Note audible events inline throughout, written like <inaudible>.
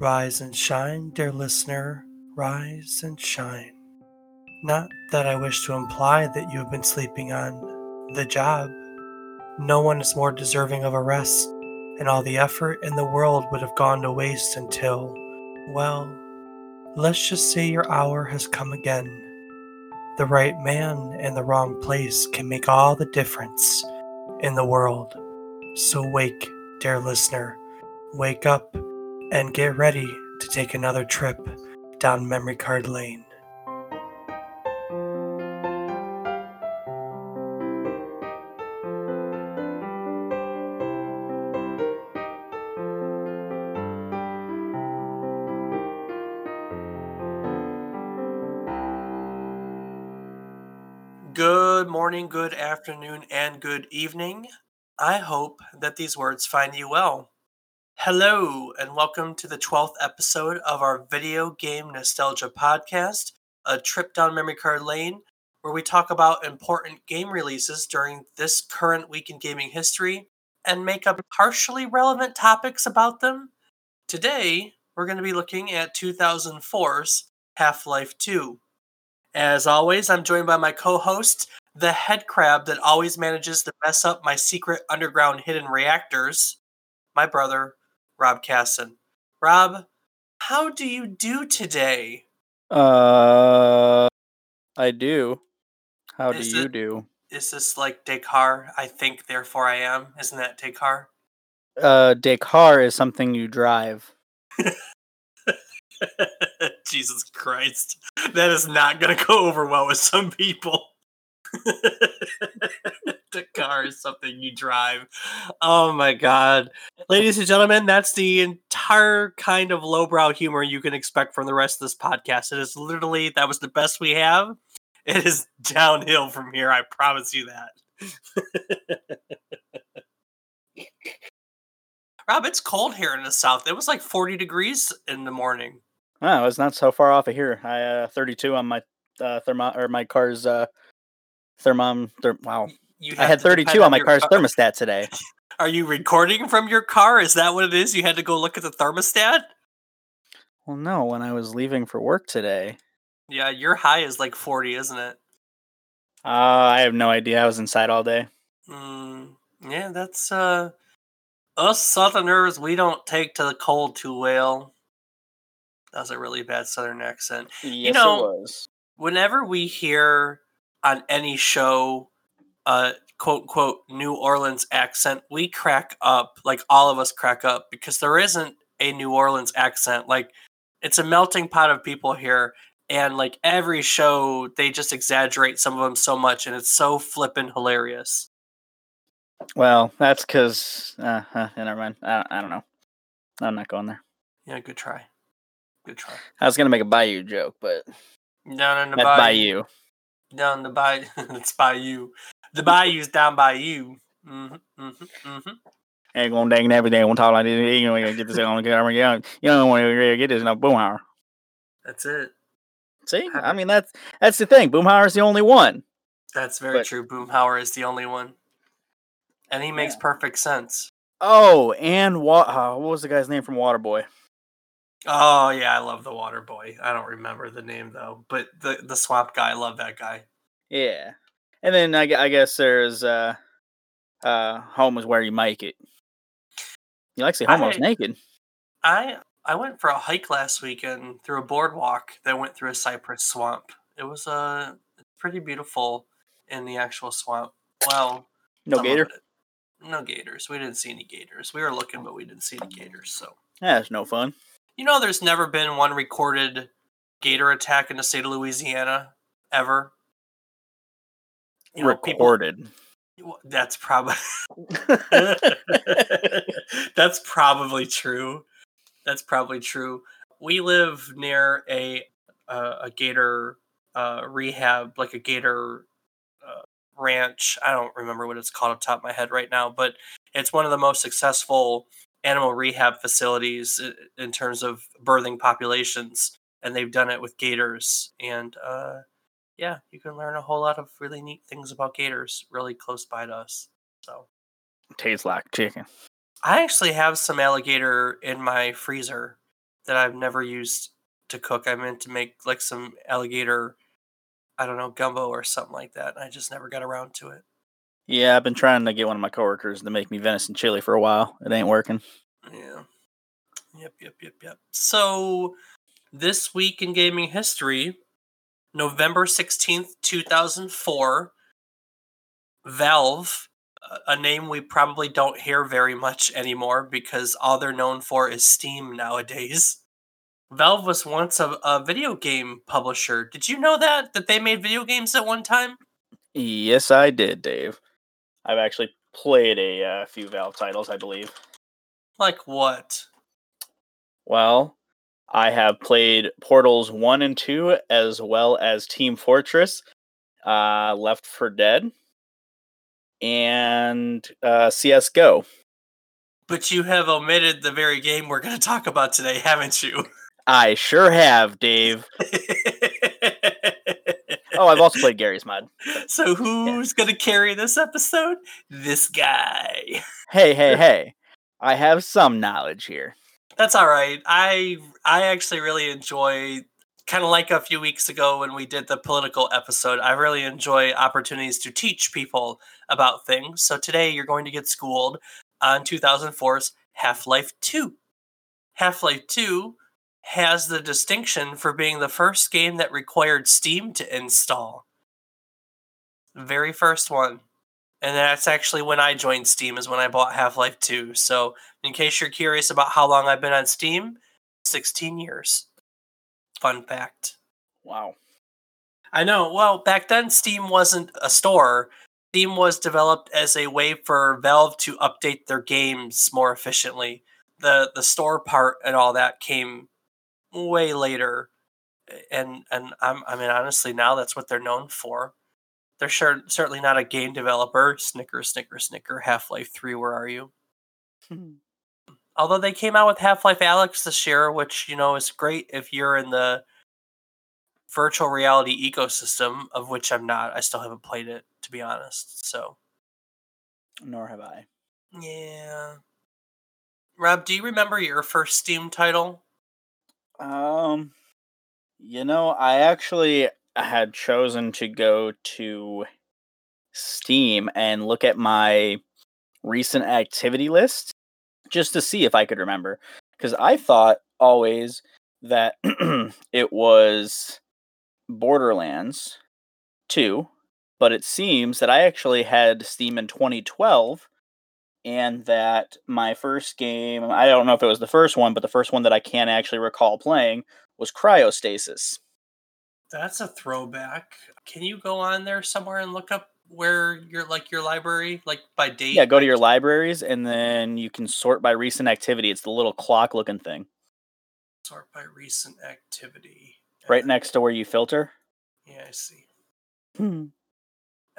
Rise and shine, dear listener, rise and shine. Not that I wish to imply that you have been sleeping on the job. No one is more deserving of a rest, and all the effort in the world would have gone to waste until, well, let's just say your hour has come again. The right man in the wrong place can make all the difference in the world. So wake, dear listener, wake up and get ready to take another trip down memory card lane. Good morning, good afternoon, and good evening. I hope that these words find you well. Hello, and welcome to the 12th episode of our video game nostalgia podcast, a trip down memory card lane, where we talk about important game releases during this current week in gaming history and make up partially relevant topics about them. Today, we're going to be looking at 2004's Half Life 2. As always, I'm joined by my co host, the head crab that always manages to mess up my secret underground hidden reactors, my brother, Rob Casson. Rob, how do you do today? Uh, I do. How do Is you do? Is this like Descartes? I think, therefore I am. Isn't that Descartes? Uh, Descartes is something you drive. <laughs> Jesus Christ. That is not going to go over well with some people. <laughs> <laughs> the car is something you drive. Oh my god. Ladies and gentlemen, that's the entire kind of lowbrow humor you can expect from the rest of this podcast. It is literally, that was the best we have. It is downhill from here. I promise you that. <laughs> Rob, it's cold here in the south. It was like 40 degrees in the morning. Oh, it's not so far off of here. I uh 32 on my uh thermo or my car's uh thermom. Therm- wow, You I had 32 on my car's car- thermostat today. <laughs> Are you recording from your car? Is that what it is? You had to go look at the thermostat? Well, no, when I was leaving for work today, Yeah, your high is like 40, isn't it? uh, I have no idea. I was inside all day. Mm, yeah, that's uh us southerners, we don't take to the cold too well. That was a really bad southern accent. Yes, know- it was. Whenever we hear on any show uh quote unquote New Orleans accent, we crack up, like all of us crack up, because there isn't a New Orleans accent. Like it's a melting pot of people here, and like every show, they just exaggerate some of them so much, and it's so flippin' hilarious. Well, that's because. Uh, uh, never mind. I, I don't know. I'm not going there. Yeah, good try. Good try. I was gonna make a Bayou joke, but Down in the bayou. Bayou. Down the bayou. <laughs> it's bayou. The bayou's down by you. Mm-hmm, mm-hmm, mm-hmm. ain't gonna dang every day. Won't talk like this. Ain't gonna get this on the camera. You don't, you don't want to get this a boomhauer. That's it. See, I mean that's that's the thing. Boomhauer's the only one. That's very But- true. Boomhauer is the only one. And he makes Yeah. perfect sense. Oh, and what? Uh, what was the guy's name from Waterboy? Oh yeah, I love the water boy. I don't remember the name though, but the the swamp guy, I love that guy. Yeah, and then I, I guess there's uh, uh, home is where you make it. You like to see home I- naked? I I went for a hike last weekend through a boardwalk that went through a cypress swamp. It was uh, pretty beautiful in the actual swamp. Well, No gator. No gators. We didn't see any gators. We were looking, but we didn't see any gators. So Yeah, that's no fun. you know, there's never been one recorded gator attack in the state of Louisiana ever. You know, Recorded. Well, That's probably <laughs> <laughs> that's probably true. That's probably true. We live near a uh, a gator uh, rehab, like a gator uh, ranch. I don't remember what it's called off the top of my head right now, but it's one of the most successful animal rehab facilities in terms of birthing populations, and they've done it with gators. And uh, yeah, you can learn a whole lot of really neat things about gators really close by to us. So Tastes like chicken. I actually have some alligator in my freezer that I've never used to cook. I meant to make like some alligator, I don't know, gumbo or something like that. I just never got around to it. Yeah, I've been trying to get one of my coworkers to make me venison chili for a while. It ain't working. Yeah. Yep, yep, yep, yep. So this week in gaming history, November 16th, 2004, Valve, a name we probably don't hear very much anymore because all they're known for is Steam nowadays. Valve was once a, a video game publisher. Did you know that? That they made video games at one time? Yes, I did, Dave. I've actually played a uh, few Valve titles, I believe. Like what? Well, I have played Portals 1 and 2, as well as Team Fortress, uh, Left 4 Dead, and uh, CSGO. But you have omitted the very game we're going to talk about today, haven't you? I sure have, Dave. <laughs> oh, I've also played Garry's Mod. So who's yeah. going to carry this episode? This guy. Hey, hey, <laughs> hey. I have some knowledge here. That's all right. I I actually really enjoy kind of like a few weeks ago when we did the political episode. I really enjoy opportunities to teach people about things. So today you're going to get schooled on 2004's Half-Life 2. Half-Life 2 has the distinction for being the first game that required Steam to install. Very first one. And that's actually when I joined Steam is when I bought Half-Life 2. So, in case you're curious about how long I've been on Steam, 16 years. Fun fact. Wow. I know. Well, back then Steam wasn't a store. Steam was developed as a way for Valve to update their games more efficiently. The the store part and all that came way later. And and I'm I mean honestly now that's what they're known for. They're sure certainly not a game developer. Snicker, snicker, snicker. Half Life Three, where are you? Although they came out with Half Life Alyx this year, which you know is great if you're in the virtual reality ecosystem, of which I'm not. I still haven't played it, to be honest. So, nor have I. Yeah. Rob, do you remember your first Steam title? Um, you know, I actually had chosen to go to Steam and look at my recent activity list just to see if I could remember. Because I thought always that <clears throat> it was Borderlands 2, but it seems that I actually had Steam in 2012 and that my first game, I don't know if it was the first one, but the first one that I can actually recall playing was Cryostasis. That's a throwback. Can you go on there somewhere and look up where your like your library, like by date? Yeah, go to your libraries and then you can sort by recent activity. It's the little clock looking thing. Sort by recent activity. Right next to where you filter. Yeah, I see. Hmm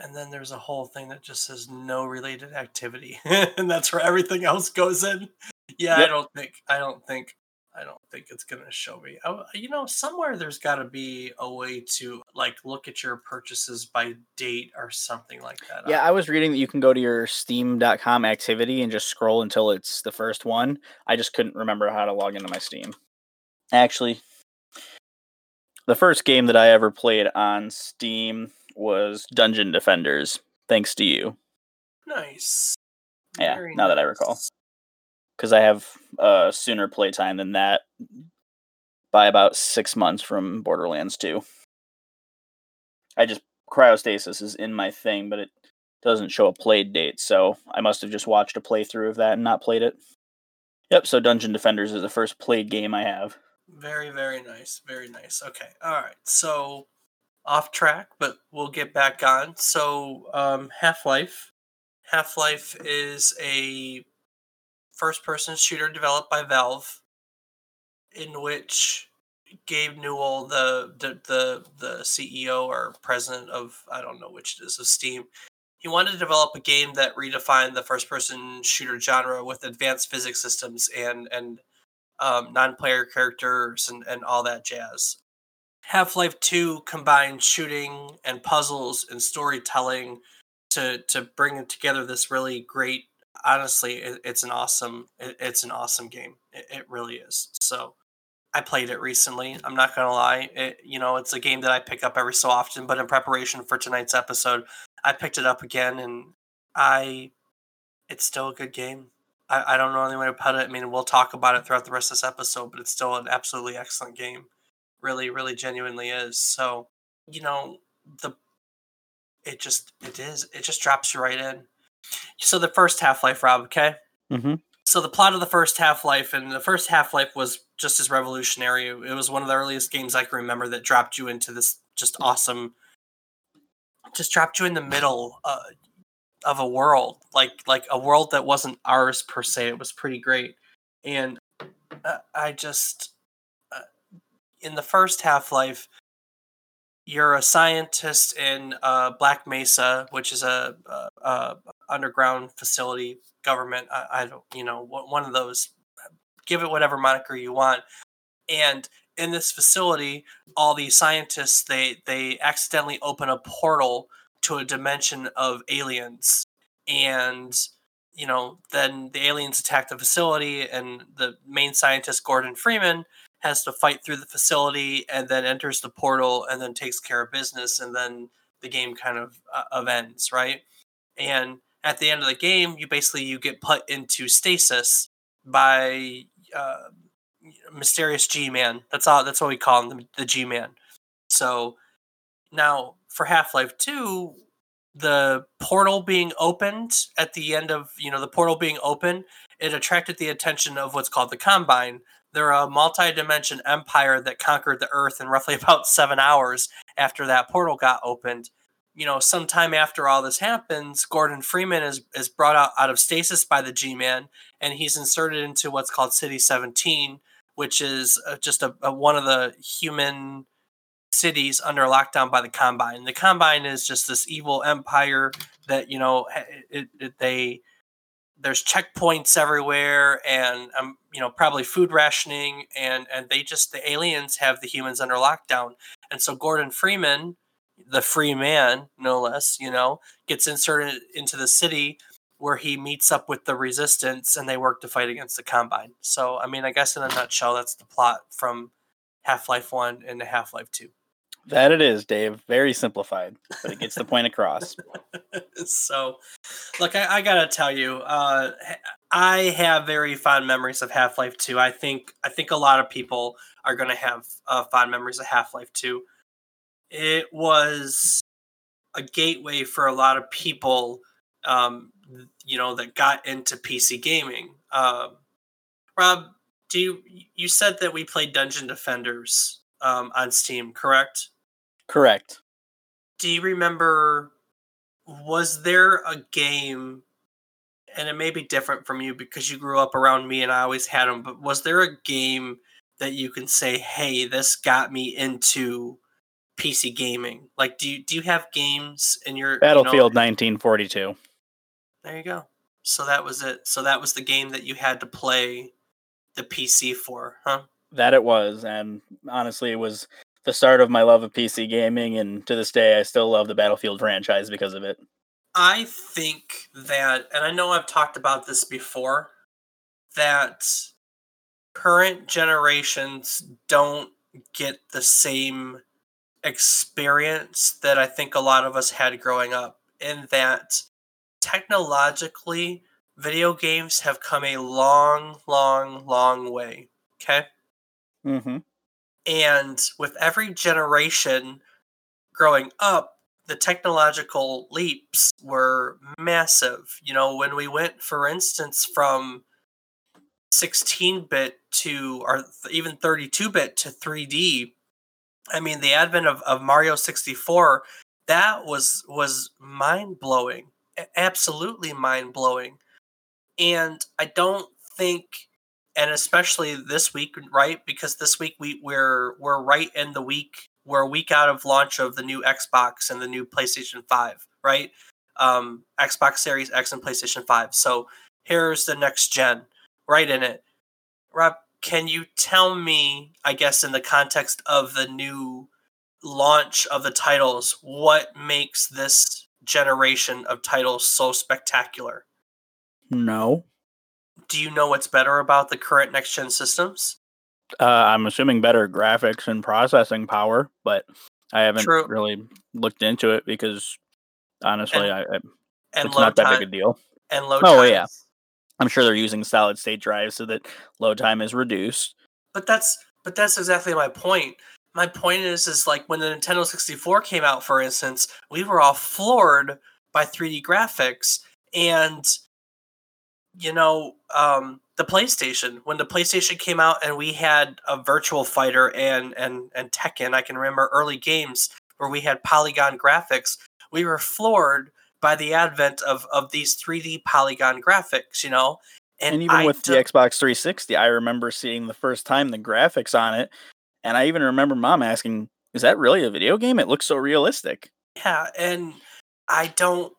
and then there's a whole thing that just says no related activity <laughs> and that's where everything else goes in yeah yep. i don't think i don't think i don't think it's going to show me I, you know somewhere there's got to be a way to like look at your purchases by date or something like that yeah i was reading that you can go to your steam.com activity and just scroll until it's the first one i just couldn't remember how to log into my steam actually the first game that i ever played on steam was Dungeon Defenders, thanks to you. Nice. Yeah, Very now nice. that I recall. Because I have a sooner playtime than that by about six months from Borderlands 2. I just cryostasis is in my thing, but it doesn't show a played date, so I must have just watched a playthrough of that and not played it. Yep, so Dungeon Defenders is the first played game I have. Very, very nice. Very nice. Okay. All right. So off track, but we'll get back on. So, um, Half Life. Half Life is a first person shooter developed by Valve, in which Gabe Newell, the, the the the CEO or president of I don't know which it is of Steam, he wanted to develop a game that redefined the first person shooter genre with advanced physics systems and and um, non player characters and, and all that jazz. Half Life 2 combined shooting and puzzles and storytelling to to bring together this really great honestly it, it's an awesome it, it's an awesome game it, it, really is so I played it recently. I'm not gonna lie. It, you know, it's a game that I pick up every so often. But in preparation for tonight's episode, I picked it up again, and I, it's still a good game. I, I don't know any way to put it. I mean, we'll talk about it throughout the rest of this episode, but it's still an absolutely excellent game. Really, really, genuinely is. So, you know, the it just it is it just drops you right in. So the first Half Life, Rob. Okay. Mm-hmm. So the plot of the first Half Life, and the first Half Life was just as revolutionary. It was one of the earliest games I can remember that dropped you into this just awesome, just dropped you in the middle uh, of a world, like like a world that wasn't ours per se. It was pretty great, and uh, I just uh, in the first Half Life, you're a scientist in uh, Black Mesa, which is a, a, a underground facility government. I, I, don't, you know, one of those. Give it whatever moniker you want. And in this facility, all these scientists they they accidentally open a portal to a dimension of aliens, and you know, then the aliens attack the facility, and the main scientist Gordon Freeman has to fight through the facility and then enters the portal and then takes care of business and then the game kind of uh, ends right? And at the end of the game you basically you get put into stasis by uh, mysterious g-man. That's all that's what we call him the, the g-man. So now for half-life 2 the portal being opened at the end of you know the portal being open it attracted the attention of what's called the combine they're a multi-dimension empire that conquered the earth in roughly <laughs> about seven hours after that portal got opened. You know sometime after all this happens gordon freeman is, is brought out, out of stasis by the g-man and he's inserted into what's called city 17 which is uh, just a, a, one of the human cities under lockdown by the combine. The combine is just this evil empire that you know it, it, they there's checkpoints everywhere and um, you know probably food rationing and and they just the aliens have the humans under lockdown and so gordon freeman the free man no less you know gets inserted into the city where he meets up with the resistance and they work to fight against the combine so i mean i guess in a nutshell that's the plot from half-life 1 and half-life 2 that it is, Dave. Very simplified, but it gets the point across. <laughs> so, look, I, I, gotta tell you, uh, I have very fond memories of Half Life Two. I think I think a lot of people are gonna have uh, fond memories of Half Life Two. It was a gateway for a lot of people, um, you know, that got into PC gaming. Uh, Rob, do you you said that we played Dungeon Defenders um, on Steam, correct? Correct. Do you remember? Was there a game, and it may be different from you because you grew up around me and I always had them, but was there a game that you can say, "Hey, this got me into PC gaming"? Like, do you do you have games in your Battlefield you know, 1942? There you go. So that was it. So that was the game that you had to play the PC for, huh? That it was, and honestly, it was the start of my love of PC gaming, and to this day, I still love the Battlefield franchise because of it. I think that, and I know I've talked about this before, that current generations don't get the same experience that I think a lot of us had growing up, in that technologically, video games have come a long, long, long way. Okay? Mm-hmm. And with every generation growing up, the technological leaps were massive. You know, when we went, for instance, from 16 bit to, or even 32 bit to 3D, I mean, the advent of, of Mario 64, that was was mind blowing, absolutely mind blowing. And I don't think and especially this week, right? Because this week we we're we're right in the week we're a week out of launch of the new Xbox and the new PlayStation Five, right? Um, Xbox Series X and PlayStation Five. So here's the next gen, right in it. Rob, can you tell me, I guess, in the context of the new launch of the titles, what makes this generation of titles so spectacular? No do you know what's better about the current next gen systems? Uh, I'm assuming better graphics and processing power, but I haven't True. really looked into it because honestly, I, I and it's not that time big a deal. and load Oh, time. yeah. I'm sure they're using solid state drives so that load time is reduced. But that's but that's exactly my point. My point is is like when the Nintendo 64 came out, for instance, we were all floored by 3D graphics and you know, um the PlayStation, when the PlayStation came out and we had a Virtua Fighter and and and Tekken, I can remember early games where we had polygon graphics, we were floored by the advent of of these 3D polygon graphics, you know. And, even I with the Xbox 360, I remember seeing the first time the graphics on it, and I even remember mom asking, "Is that really a video game? It looks so realistic." Yeah, and I don't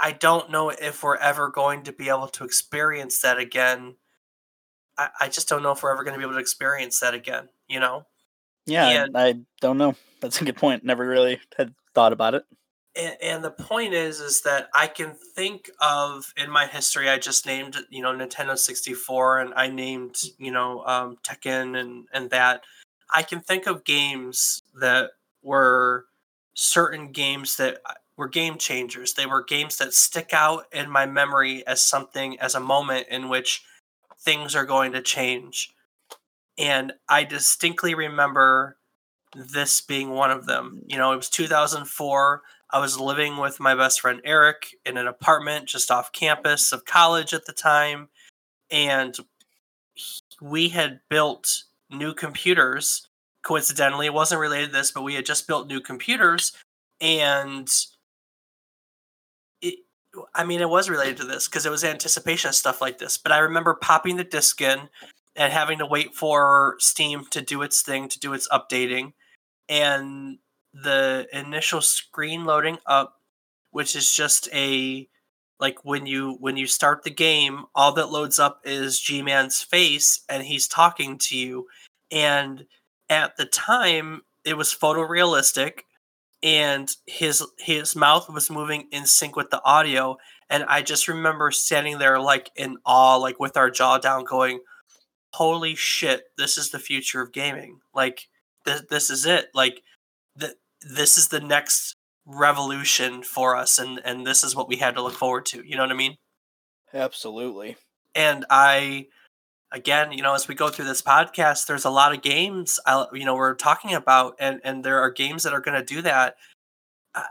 I don't know if we're ever going to be able to experience that again. I, I just don't know if we're ever going to be able to experience that again, you know? Yeah, And- I, don't know. That's a good point. Never really had thought about it. And, and the point is is that I can think of in my history I just named you know Nintendo 64 and I named you know um, Tekken and and that I can think of games that were certain games that were game changers. They were games that stick out in my memory as something as a moment in which things are going to change. And I distinctly remember this being one of them. You know, it was 2004. I was living with my best friend Eric in an apartment just off campus of college at the time. And we had built new computers. Coincidentally, it wasn't related to this, but we had just built new computers. And I mean, it was related to this because it was anticipation of stuff like this. But I remember popping the disc in and having to wait for Steam to do its thing, to do its updating. And the initial screen loading up, which is just a like when you when you start the game, all that loads up is G Man's face and he's talking to you. And at the time, it was photorealistic and his his mouth was moving in sync with the audio and i just remember standing there like in awe like with our jaw down going holy shit this is the future of gaming. Like th- this is it. Like th- this is the next revolution for us and and this is what we had to look forward to. You know what i mean? Absolutely. and i again you know as we go through this podcast there's a lot of games I, you know we're talking about and and there are games that are going to do that. Uh,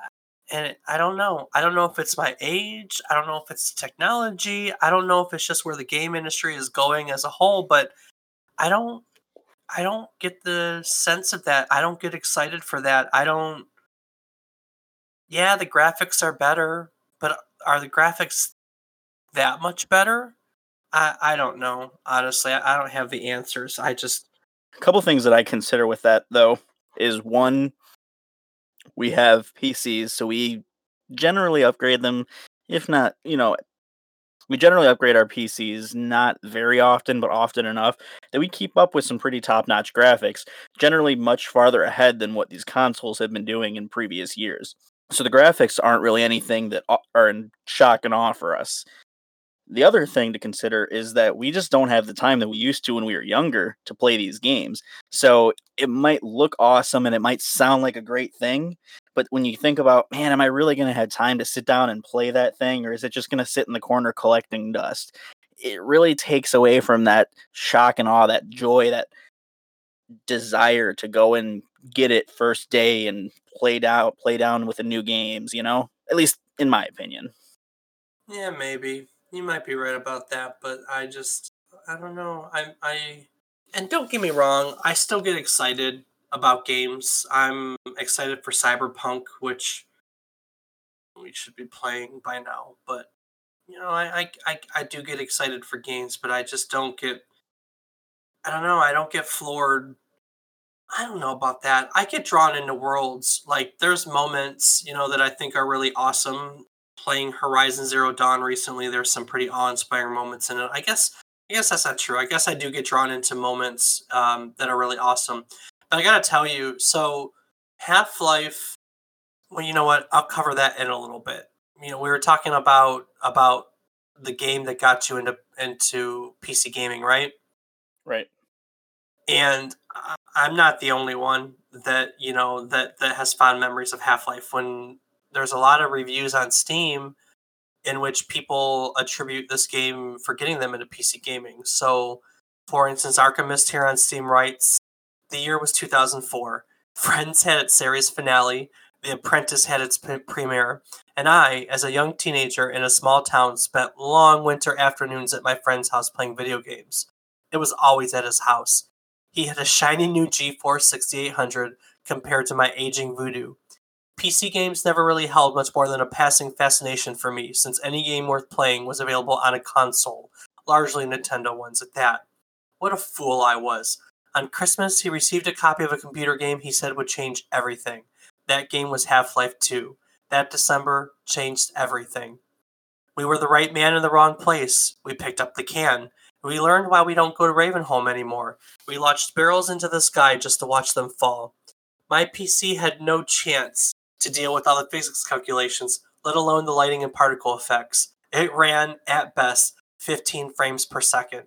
and i don't know. I don't know if it's my age i don't know if it's technology i don't know if it's just where the game industry is going as a whole but i don't i don't get the sense of that. I don't get excited for that. I don't yeah the graphics are better but are the graphics that much better I, I don't know. Honestly, I, I don't have the answers. I just A couple things that I consider with that though is one, we have PCs, so we generally upgrade them, if not, you know, we generally upgrade our PCs not very often, but often enough that we keep up with some pretty top notch graphics, generally much farther ahead than what these consoles have been doing in previous years. So the graphics aren't really anything that are in shock and awe for us. The other thing to consider is that we just don't have the time that we used to when we were younger to play these games. So it might look awesome and it might sound like a great thing, but when you think about, man, am I really going to have time to sit down and play that thing or is it just going to sit in the corner collecting dust? It really takes away from that shock and awe, that joy, that desire to go and get it first day and play down play down with the new games, you know? At least in my opinion. yeah, maybe you might be right about that, but I just I don't know. I I and don't get me wrong, I still get excited about games. I'm excited for Cyberpunk, which we should be playing by now. But you know, I I I, I do get excited for games, but I just don't get. I don't know. I don't get floored. I don't know about that. I get drawn into worlds. Like there's moments, you know, that I think are really awesome. Playing Horizon Zero Dawn recently, there's some pretty awe-inspiring moments in it. I guess I guess that's not true. I guess I do get drawn into moments um, that are really awesome. But I gotta tell you, so Half Life. Well, you know what? I'll cover that in a little bit. You know, we were talking about about the game that got you into into PC gaming, right? Right. and I'm not the only one that you know that that has fond memories of Half Life. When there's a lot of reviews on Steam in which people attribute this game for getting them into PC gaming. So, for instance, Archimist here on Steam writes, the year was 2004. Friends had its series finale. The Apprentice had its premiere, and I, as a young teenager in a small town, spent long winter afternoons at my friend's house playing video games. It was always at his house. He had a shiny new GeForce 6800 compared to my aging Voodoo. PC games never really held much more than a passing fascination for me, since any game worth playing was available on a console, largely Nintendo ones at that. What a fool I was. On Christmas, he received a copy of a computer game he said would change everything. That game was Half Life 2. That December changed everything. We were the right man in the wrong place. We picked up the can. We learned why we don't go to Ravenholm anymore. We launched barrels into the sky just to watch them fall. My PC had no chance to deal with all the physics calculations, let alone the lighting and particle effects. It ran, at best, 15 frames per second.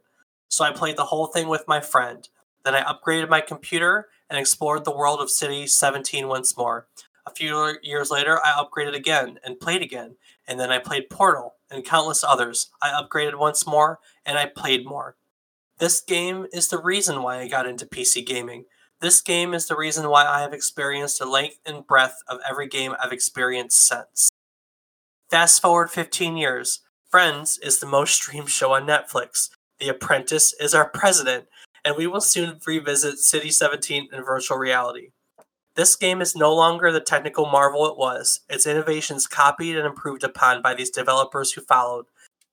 So I played the whole thing with my friend. Then I upgraded my computer and explored the world of City 17 once more. A few years later, I upgraded again and played again, and then I played Portal and countless others. I upgraded once more and I played more. This game is the reason why I got into PC gaming. This game is the reason why I have experienced the length and breadth of every game I've experienced since. Fast forward 15 years. Friends is the most streamed show on Netflix. The Apprentice is our president, and we will soon revisit City 17 in virtual reality. This game is no longer the technical marvel it was. Its innovations copied and improved upon by these developers who followed.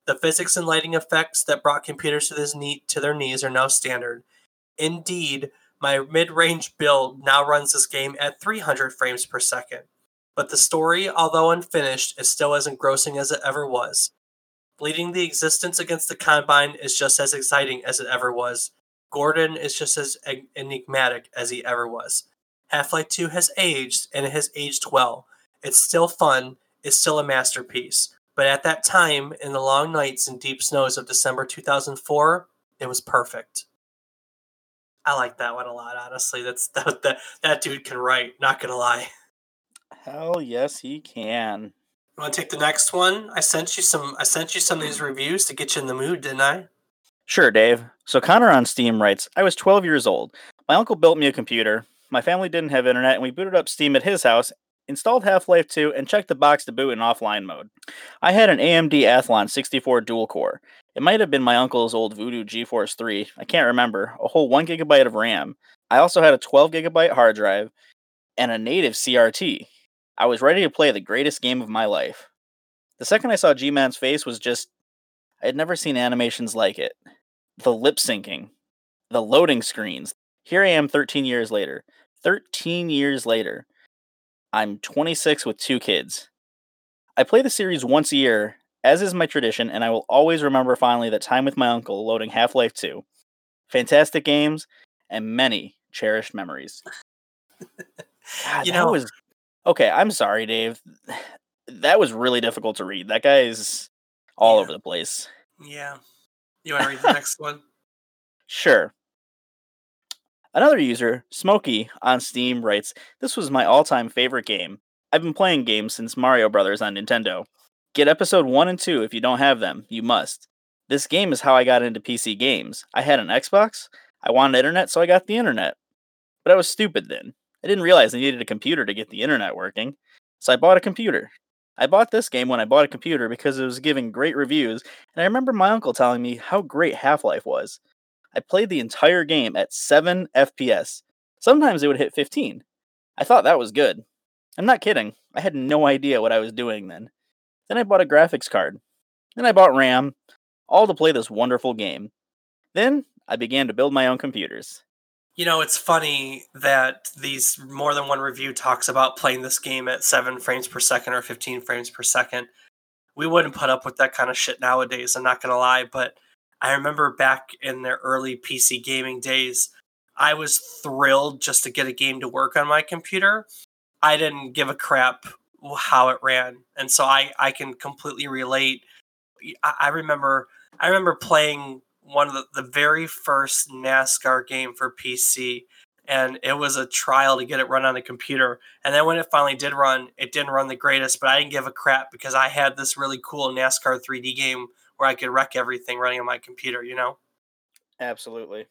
The physics and lighting effects that brought computers to, knee, to their knees are now standard. Indeed, my mid range build now runs this game at 300 frames per second, but the story, although unfinished, is still as engrossing as it ever was. Leading the existence against the Combine is just as exciting as it ever was. Gordon is just as enigmatic as he ever was. Half Life 2 has aged, and it has aged well. It's still fun, it's still a masterpiece. But at that time, in the long nights and deep snows of December 2004, it was perfect. I like that one a lot. Honestly, that's <laughs> that that, that dude can write. Not gonna lie. Hell yes, he can. You want to take the next one? I sent you some. I sent you some of these reviews to get you in the mood, didn't I? Sure, Dave. So Connor on Steam writes, I was 12 years old. My uncle built me a computer. My family didn't have internet, and we booted up Steam at his house, installed Half Life 2, and checked the box to boot in offline mode. I had an AMD Athlon 64 dual core. It might have been my uncle's old Voodoo GeForce 3. I can't remember. A whole 1 gigabyte of RAM. I also had a 12 gigabyte hard drive and a native CRT. I was ready to play the greatest game of my life. The second I saw G Man's face was just. I had never seen animations like it. The lip syncing, the loading screens. Here I am 13 years later. 13 years later. I'm 26 with two kids. I play the series once a year as is my tradition, and I will always remember fondly that time with my uncle loading Half Life 2. Fantastic games and many cherished memories. God, you know, was okay. I'm sorry, Dave. That was really difficult to read. That guy is all yeah. over the place. Yeah. You want to read the next <laughs> one? Sure. Another user, Smokey, on Steam writes, This was my all time favorite game. I've been playing games since Mario Brothers on Nintendo. Get episode 1 and 2 if you don't have them. You must. This game is how I got into PC games. I had an Xbox, I wanted internet, so I got the internet. But I was stupid then. I didn't realize I needed a computer to get the internet working, so I bought a computer. I bought this game when I bought a computer because it was giving great reviews, and I remember my uncle telling me how great Half Life was. I played the entire game at 7 FPS. Sometimes it would hit 15. I thought that was good. I'm not kidding. I had no idea what I was doing then. Then I bought a graphics card. Then I bought RAM, all to play this wonderful game. Then I began to build my own computers. You know, it's funny that these more than one review talks about playing this game at 7 frames per second or 15 frames per second. We wouldn't put up with that kind of shit nowadays, I'm not going to lie, but I remember back in their early PC gaming days, I was thrilled just to get a game to work on my computer. I didn't give a crap how it ran, and so I I can completely relate. I, I remember I remember playing one of the, the very first NASCAR game for PC, and it was a trial to get it run on the computer. And then when it finally did run, it didn't run the greatest, but I didn't give a crap because I had this really cool NASCAR 3D game where I could wreck everything running on my computer, you know? Absolutely.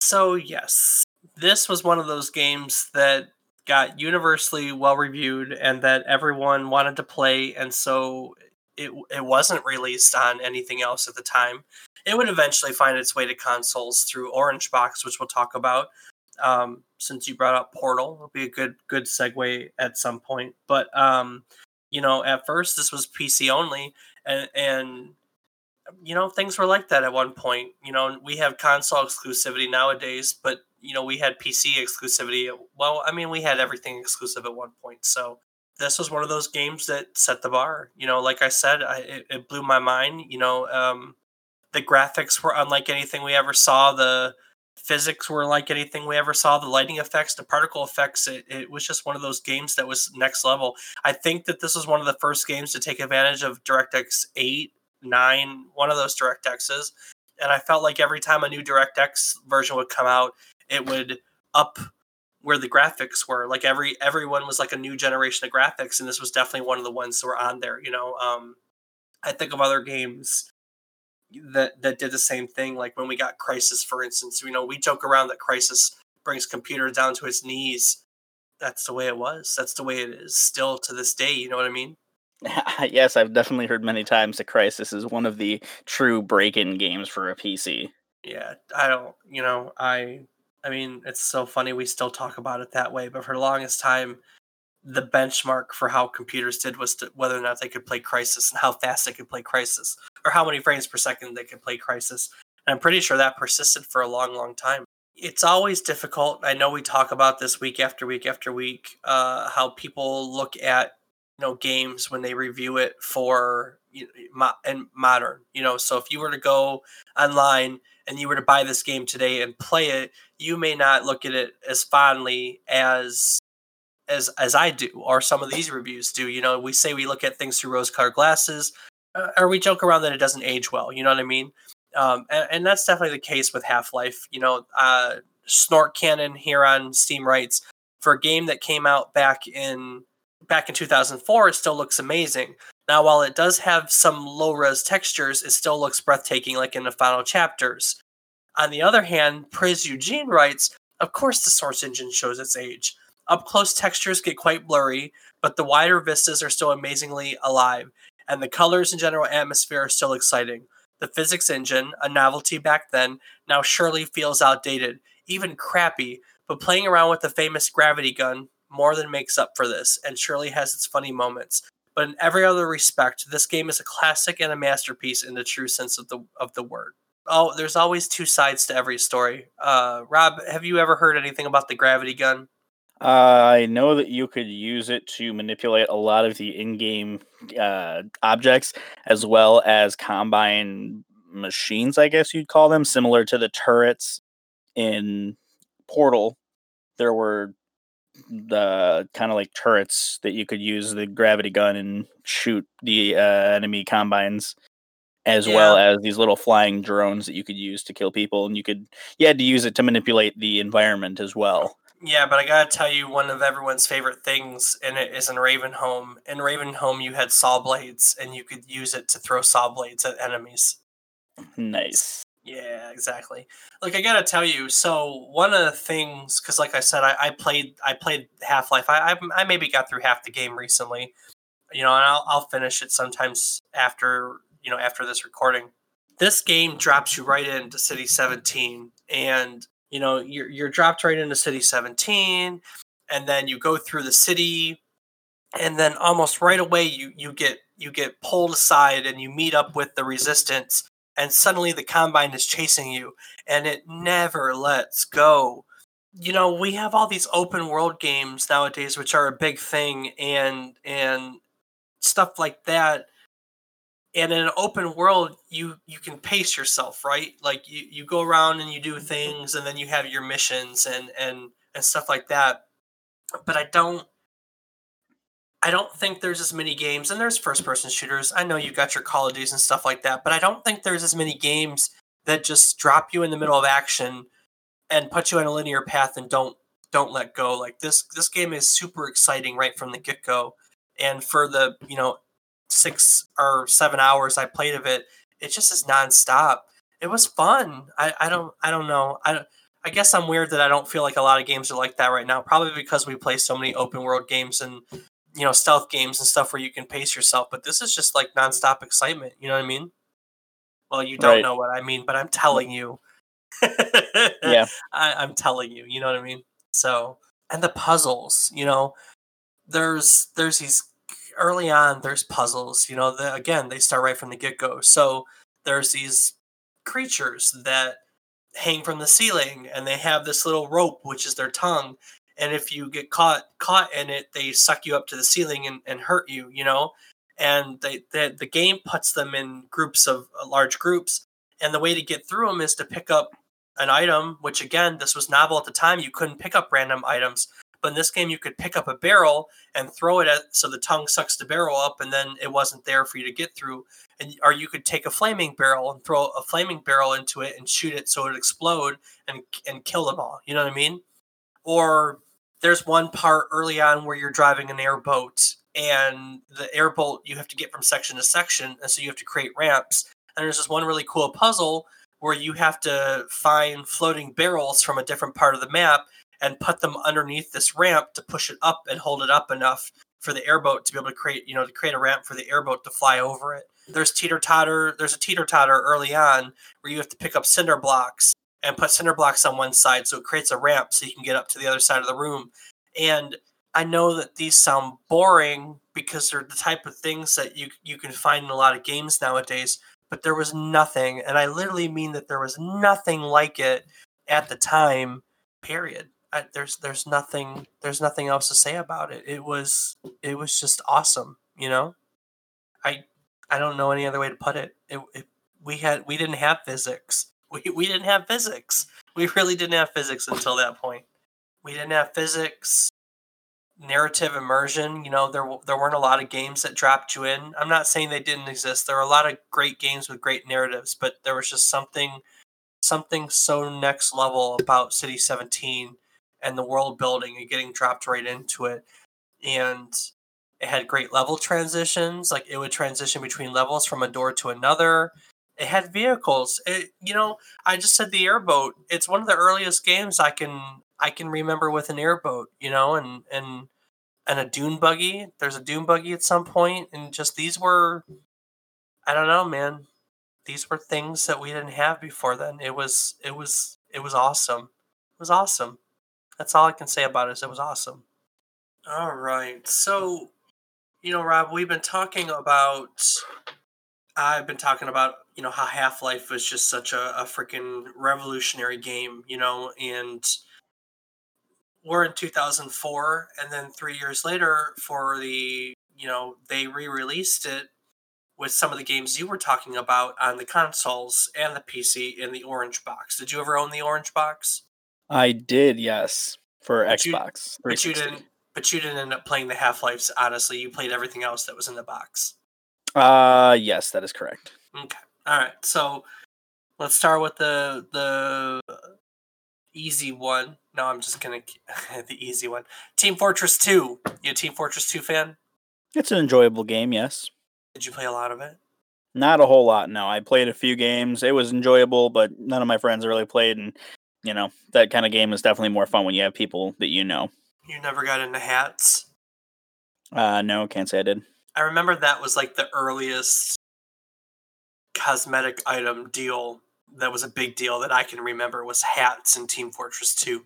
So, yes, this was one of those games that got universally well reviewed and that everyone wanted to play. And so it, it wasn't released on anything else at the time. It would eventually find its way to consoles through Orange Box, which we'll talk about. Um, since you brought up Portal, it'll be a good good segue at some point. But um, you know, at first this was PC only, and, and you know things were like that at one point. You know, we have console exclusivity nowadays, but you know we had PC exclusivity. Well, I mean, we had everything exclusive at one point. So this was one of those games that set the bar. You know, like I said, I, it, it blew my mind. You know, um, the graphics were unlike anything we ever saw. The physics were like anything we ever saw. The lighting effects, the particle effects, it, it was just one of those games that was next level. I think that this was one of the first games to take advantage of DirectX 8, 9, one of those DirectXs. And I felt like every time a new DirectX version would come out, it would up where the graphics were. Like every everyone was like a new generation of graphics, and this was definitely one of the ones that were on there. You know, um, I think of other games that that did the same thing. Like when we got Crysis, for instance, you know, we joke around that Crysis brings computers down to its knees. That's the way it was. That's the way it is still to this day. You know what I mean? <laughs> yes, I've definitely heard many times that Crysis is one of the true break-in games for a PC. Yeah, I don't. You know, I. I mean, it's so funny we still talk about it that way, but for the longest time, the benchmark for how computers did was to, whether or not they could play Crysis and how fast they could play Crysis or how many frames per second they could play Crysis. And I'm pretty sure that persisted for a long, long time. It's always difficult. I know we talk about this week after week after week, uh, how people look at you know games when they review it for and modern. You know, so if you were to go online and you were to buy this game today and play it, you may not look at it as fondly as as as I do, or some of these reviews do. You know, we say we look at things through rose-colored glasses, uh, or we joke around that it doesn't age well. You know what I mean? Um, and, and, that's definitely the case with Half Life. You know, uh, Snort Cannon here on Steam writes for a game that came out back in back in 2004, it still looks amazing. Now, while it does have some low res textures, it still looks breathtaking, like in the final chapters. On the other hand, Priz Eugene writes, of course the Source engine shows its age. Up close textures get quite blurry, but the wider vistas are still amazingly alive, and the colors and general atmosphere are still exciting. The physics engine, a novelty back then, now surely feels outdated, even crappy, but playing around with the famous gravity gun more than makes up for this, and surely has its funny moments. But in every other respect, this game is a classic and a masterpiece in the true sense of the of the word. Oh, there's always two sides to every story. Uh, Rob, have you ever heard anything about the gravity gun? Uh, I know that you could use it to manipulate a lot of the in-game uh, objects, as well as combine machines. I guess you'd call them, similar to the turrets in Portal. There were the kind of like turrets that you could use the gravity gun and shoot the uh, enemy combines as yeah. well as these little flying drones that you could use to kill people and you could you had to use it to manipulate the environment as well yeah, but I gotta tell you, one of everyone's favorite things in it is in Ravenholm. In Ravenholm, you had saw blades, and you could use it to throw saw blades at enemies. Nice. Yeah, exactly. Like I gotta tell you, so one of the things, because like I said, I, I played, I played Half Life. I, I, I maybe got through half the game recently. You know, and I'll, I'll finish it sometimes after you know after this recording. This game drops you right into City 17, and you know you're, you're dropped right into city 17 and then you go through the city and then almost right away you you get you get pulled aside and you meet up with the resistance and suddenly the combine is chasing you and it never lets go. You know we have all these open world games nowadays which are a big thing and and stuff like that. And in an open world you you can pace yourself right? Like you you go around and you do things and then you have your missions and and and stuff like that. But i don't i don't think there's as many games and there's first person shooters i know you've got your call of duties and stuff like that but i don't think there's as many games that just drop you in the middle of action and put you on a linear path and don't don't let go. Like this this game is super exciting right from the get go. And for the you know six or seven hours I played of it, it just is nonstop. It was fun. I, I don't I don't know. I I guess I'm weird that I don't feel like a lot of games are like that right now. Probably because we play so many open world games and you know stealth games and stuff where you can pace yourself. But this is just like nonstop excitement. You know what I mean? Well, you don't Right. know what I mean, but I'm telling you. Yeah. <laughs> I, I'm telling you. You know what I mean? So and the puzzles. You know, there's there's these early on. There's puzzles. You know, the, again they start right from the get go. So there's these creatures that hang from the ceiling and they have this little rope which is their tongue and if you get caught caught in it they suck you up to the ceiling and, and hurt you you know and they, the the game puts them in groups of uh, large groups and the way to get through them is to pick up an item which again this was novel at the time you couldn't pick up random items but in this game you could pick up a barrel and throw it at so the tongue sucks the barrel up and then it wasn't there for you to get through and or you could take a flaming barrel and throw a flaming barrel into it and shoot it so it explode and and kill them all. You know what I mean? Or there's one part early on where you're driving an airboat and the airboat you have to get from section to section and so you have to create ramps. And there's this one really cool puzzle where you have to find floating barrels from a different part of the map and put them underneath this ramp to push it up and hold it up enough for the airboat to be able to create, you know, to create a ramp for the airboat to fly over it. There's teeter totter. There's a teeter totter early on where you have to pick up cinder blocks and put cinder blocks on one side so it creates a ramp so you can get up to the other side of the room. And I know that these sound boring because they're the type of things that you you can find in a lot of games nowadays. But there was nothing, and I literally mean that there was nothing like it at the time. Period. I, there's there's nothing there's nothing else to say about it. It was it was just awesome. You know, I I don't know any other way to put it. It, it we had we didn't have physics. We we didn't have physics. We really didn't have physics until that point. We didn't have physics, narrative immersion. You know, there there weren't a lot of games that dropped you in. I'm not saying they didn't exist. There were a lot of great games with great narratives, but there was just something something so next level about City 17 and the world building and getting dropped right into it. And it had great level transitions. Like it would transition between levels from a door to another. It had vehicles. It, you know, I just said the airboat. It's one of the earliest games I can I can remember with an airboat. You know, and and and a dune buggy. There's a dune buggy at some point, and just these were, I don't know, man. These were things that we didn't have before then. It was it was it was awesome. It was awesome. That's all I can say about it. Is it was awesome. All right. So, you know, Rob, we've been talking about. I've been talking about you know how Half Life was just such a, a freaking revolutionary game, you know, and we're in 2004, and then three years later, for the you know they re-released it with some of the games you were talking about on the consoles and the PC in the orange box. Did you ever own the orange box? I did, yes, for But you- Xbox. But you didn't. But you didn't end up playing the Half Lives. Honestly, you played everything else that was in the box. Uh yes, that is correct. Okay. All right. So let's start with the the easy one. No, I'm just gonna <laughs> the easy one. Team Fortress Two. You a Team Fortress Two fan? It's an enjoyable game, yes. Did you play a lot of it? Not a whole lot, no. I played a few games. It was enjoyable, but none of my friends really played and you know, that kind of game is definitely more fun when you have people that you know. You never got into hats. Uh no, can't say I did. I remember that was like the earliest cosmetic item deal that was a big deal that I can remember was hats in Team Fortress 2.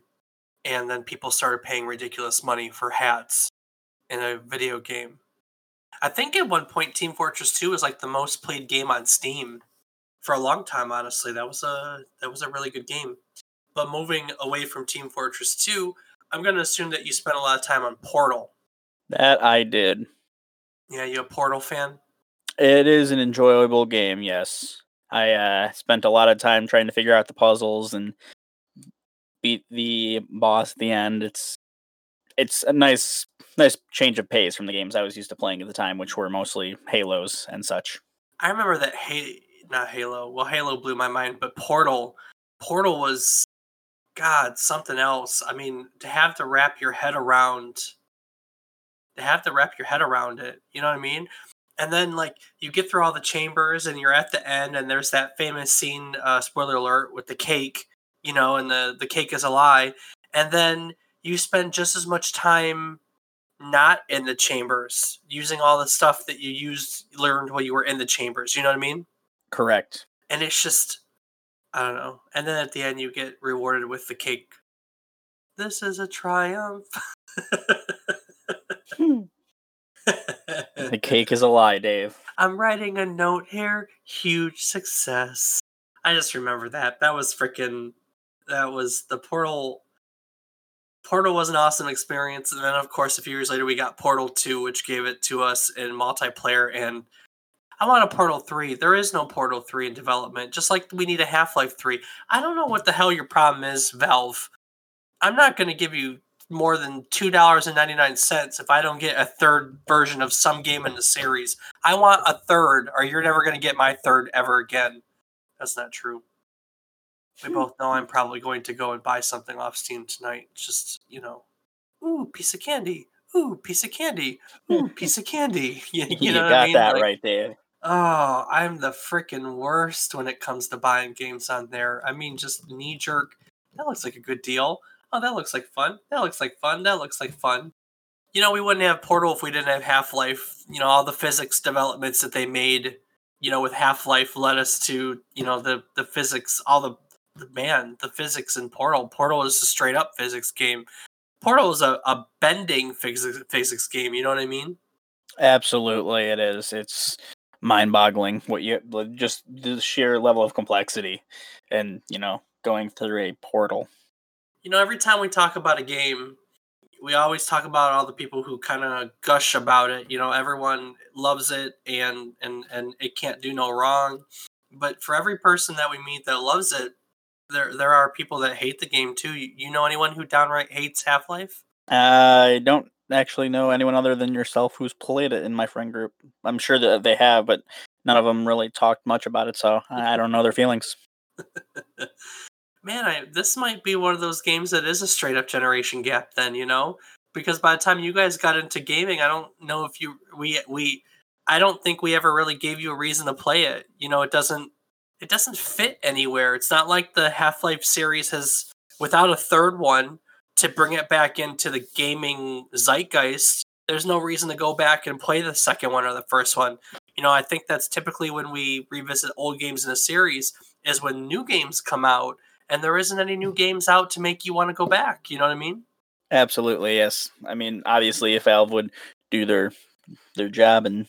And then people started paying ridiculous money for hats in a video game. I think at one point Team Fortress 2 was like the most played game on Steam for a long time honestly. That was a that was a really good game. But moving away from Team Fortress 2, I'm going to assume that you spent a lot of time on Portal. That I did. Yeah, you a Portal fan? It is an enjoyable game, yes. I uh, spent a lot of time trying to figure out the puzzles and beat the boss at the end. It's it's a nice nice change of pace from the games I was used to playing at the time, which were mostly Halos and such. I remember that hey, not Halo. Well, Halo blew my mind, but Portal, Portal was, God, something else. I mean, to have to wrap your head around, have to wrap your head around it. You know what I mean? And then like you get through all the chambers and you're at the end, and there's that famous scene. Uh, spoiler alert with the cake, you know, and the the cake is a lie. And then you spend just as much time not in the chambers, using all the stuff that you used learned while you were in the chambers. You know what I mean? Correct. And it's just I don't know. And then at the end you get rewarded with the cake. This is a triumph. <laughs> <laughs> the cake is a lie, Dave. I'm writing a note here. Huge success. I just remember that. That was freaking. That was the portal Portal was an awesome experience, and then of course a few years later we got Portal Two, which gave it to us in multiplayer. And I want a Portal Three. There is no Portal Three in development, just like we need a Half Life Three. I don't know what the hell your problem is, Valve. I'm not going to give you more than two dollars and ninety nine cents if I don't get a third version of some game in the series. I want a third, or you're never going to get my third ever again. That's not true we hmm. both know I'm probably going to go and buy something off Steam tonight. Just you know, ooh, piece of candy. Ooh, piece of candy. Ooh, <laughs> piece of candy. <laughs> You, you, you know got I mean? that like, right there. Oh, I'm the freaking worst when it comes to buying games on there. I mean, just knee jerk. That looks like a good deal. Oh, that looks like fun. That looks like fun. That looks like fun. You know, we wouldn't have Portal if we didn't have Half Life. You know, all the physics developments that they made, you know, with Half Life led us to, you know, the the physics, all the the, man, the physics in Portal. Portal is a straight up physics game. Portal is a, a bending physics physics game. You know what I mean? Absolutely, it is. It's mind boggling what you just the sheer level of complexity, and you know, going through a portal. You know, every time we talk about a game, we always talk about all the people who kind of gush about it. You know, everyone loves it, and and and it can't do no wrong. But for every person that we meet that loves it, there there are people that hate the game too. You, you know anyone who downright hates Half Life? I don't actually know anyone other than yourself who's played it in my friend group. I'm sure that they have, but none of them really talked much about it, so I don't know their feelings. <laughs> Man, I, this might be one of those games that is a straight up generation gap. Then you know, because by the time you guys got into gaming, I don't know if you we we I don't think we ever really gave you a reason to play it. You know, it doesn't it doesn't fit anywhere. It's not like the Half Life series has, without a third one to bring it back into the gaming zeitgeist. There's no reason to go back and play the second one or the first one. You know, I think that's typically when we revisit old games in a series is when new games come out and there isn't any new games out to make you want to go back. You know what I mean? Absolutely, yes. I mean, obviously, if Valve would do their their job, and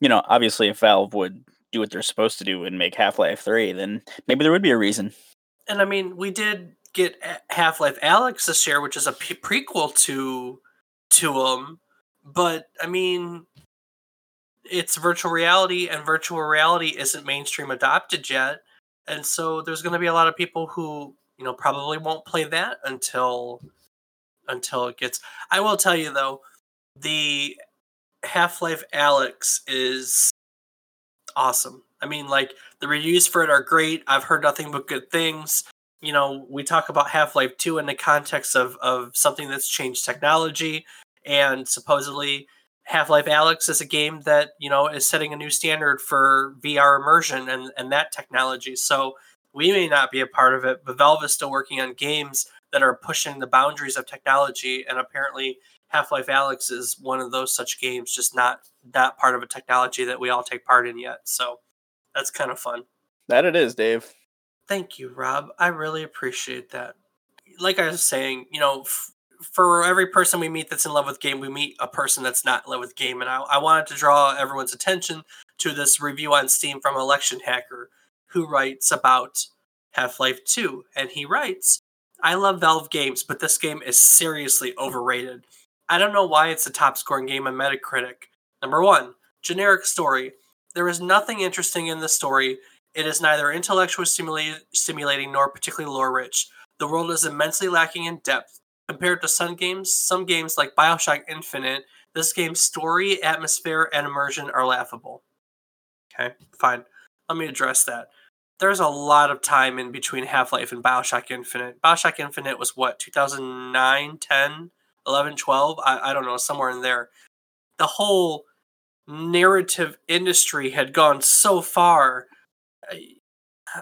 you know, obviously, if Valve would do what they're supposed to do and make Half Life Three, then maybe there would be a reason. And I mean, we did get Half Life Alyx this year, which is a p- prequel to to them. But I mean, it's virtual reality, and virtual reality isn't mainstream adopted yet, and so there's going to be a lot of people who you know probably won't play that until until it gets. I will tell you though, the Half Life Alyx is awesome. I mean, like the reviews for it are great. I've heard nothing but good things. You know, we talk about Half Life 2 in the context of, of something that's changed technology, and supposedly Half Life Alyx is a game that, you know, is setting a new standard for VR immersion and, and that technology. So we may not be a part of it, but Valve is still working on games that are pushing the boundaries of technology, and apparently Half Life Alyx is one of those such games, just not that part of a technology that we all take part in yet. So that's kind of fun. That it is, Dave. Thank you, Rob. I really appreciate that. Like I was saying, you know, f- for every person we meet that's in love with game, we meet a person that's not in love with game. And I, I wanted to draw everyone's attention to this review on Steam from Election Hacker, who writes about Half Life 2. And he writes, I love Valve games, but this game is seriously overrated. I don't know why it's the top scoring game on Metacritic. Number one, generic story. There is nothing interesting in the story. It is neither intellectually stimulating nor particularly lore rich. The world is immensely lacking in depth. Compared to some games, some games like Bioshock Infinite, this game's story, atmosphere, and immersion are laughable. Okay, fine. let me address that. There's a lot of time in between Half Life and Bioshock Infinite. Bioshock Infinite was what, 2009, 10, 11, 12? I, I don't know, somewhere in there. The whole narrative industry had gone so far.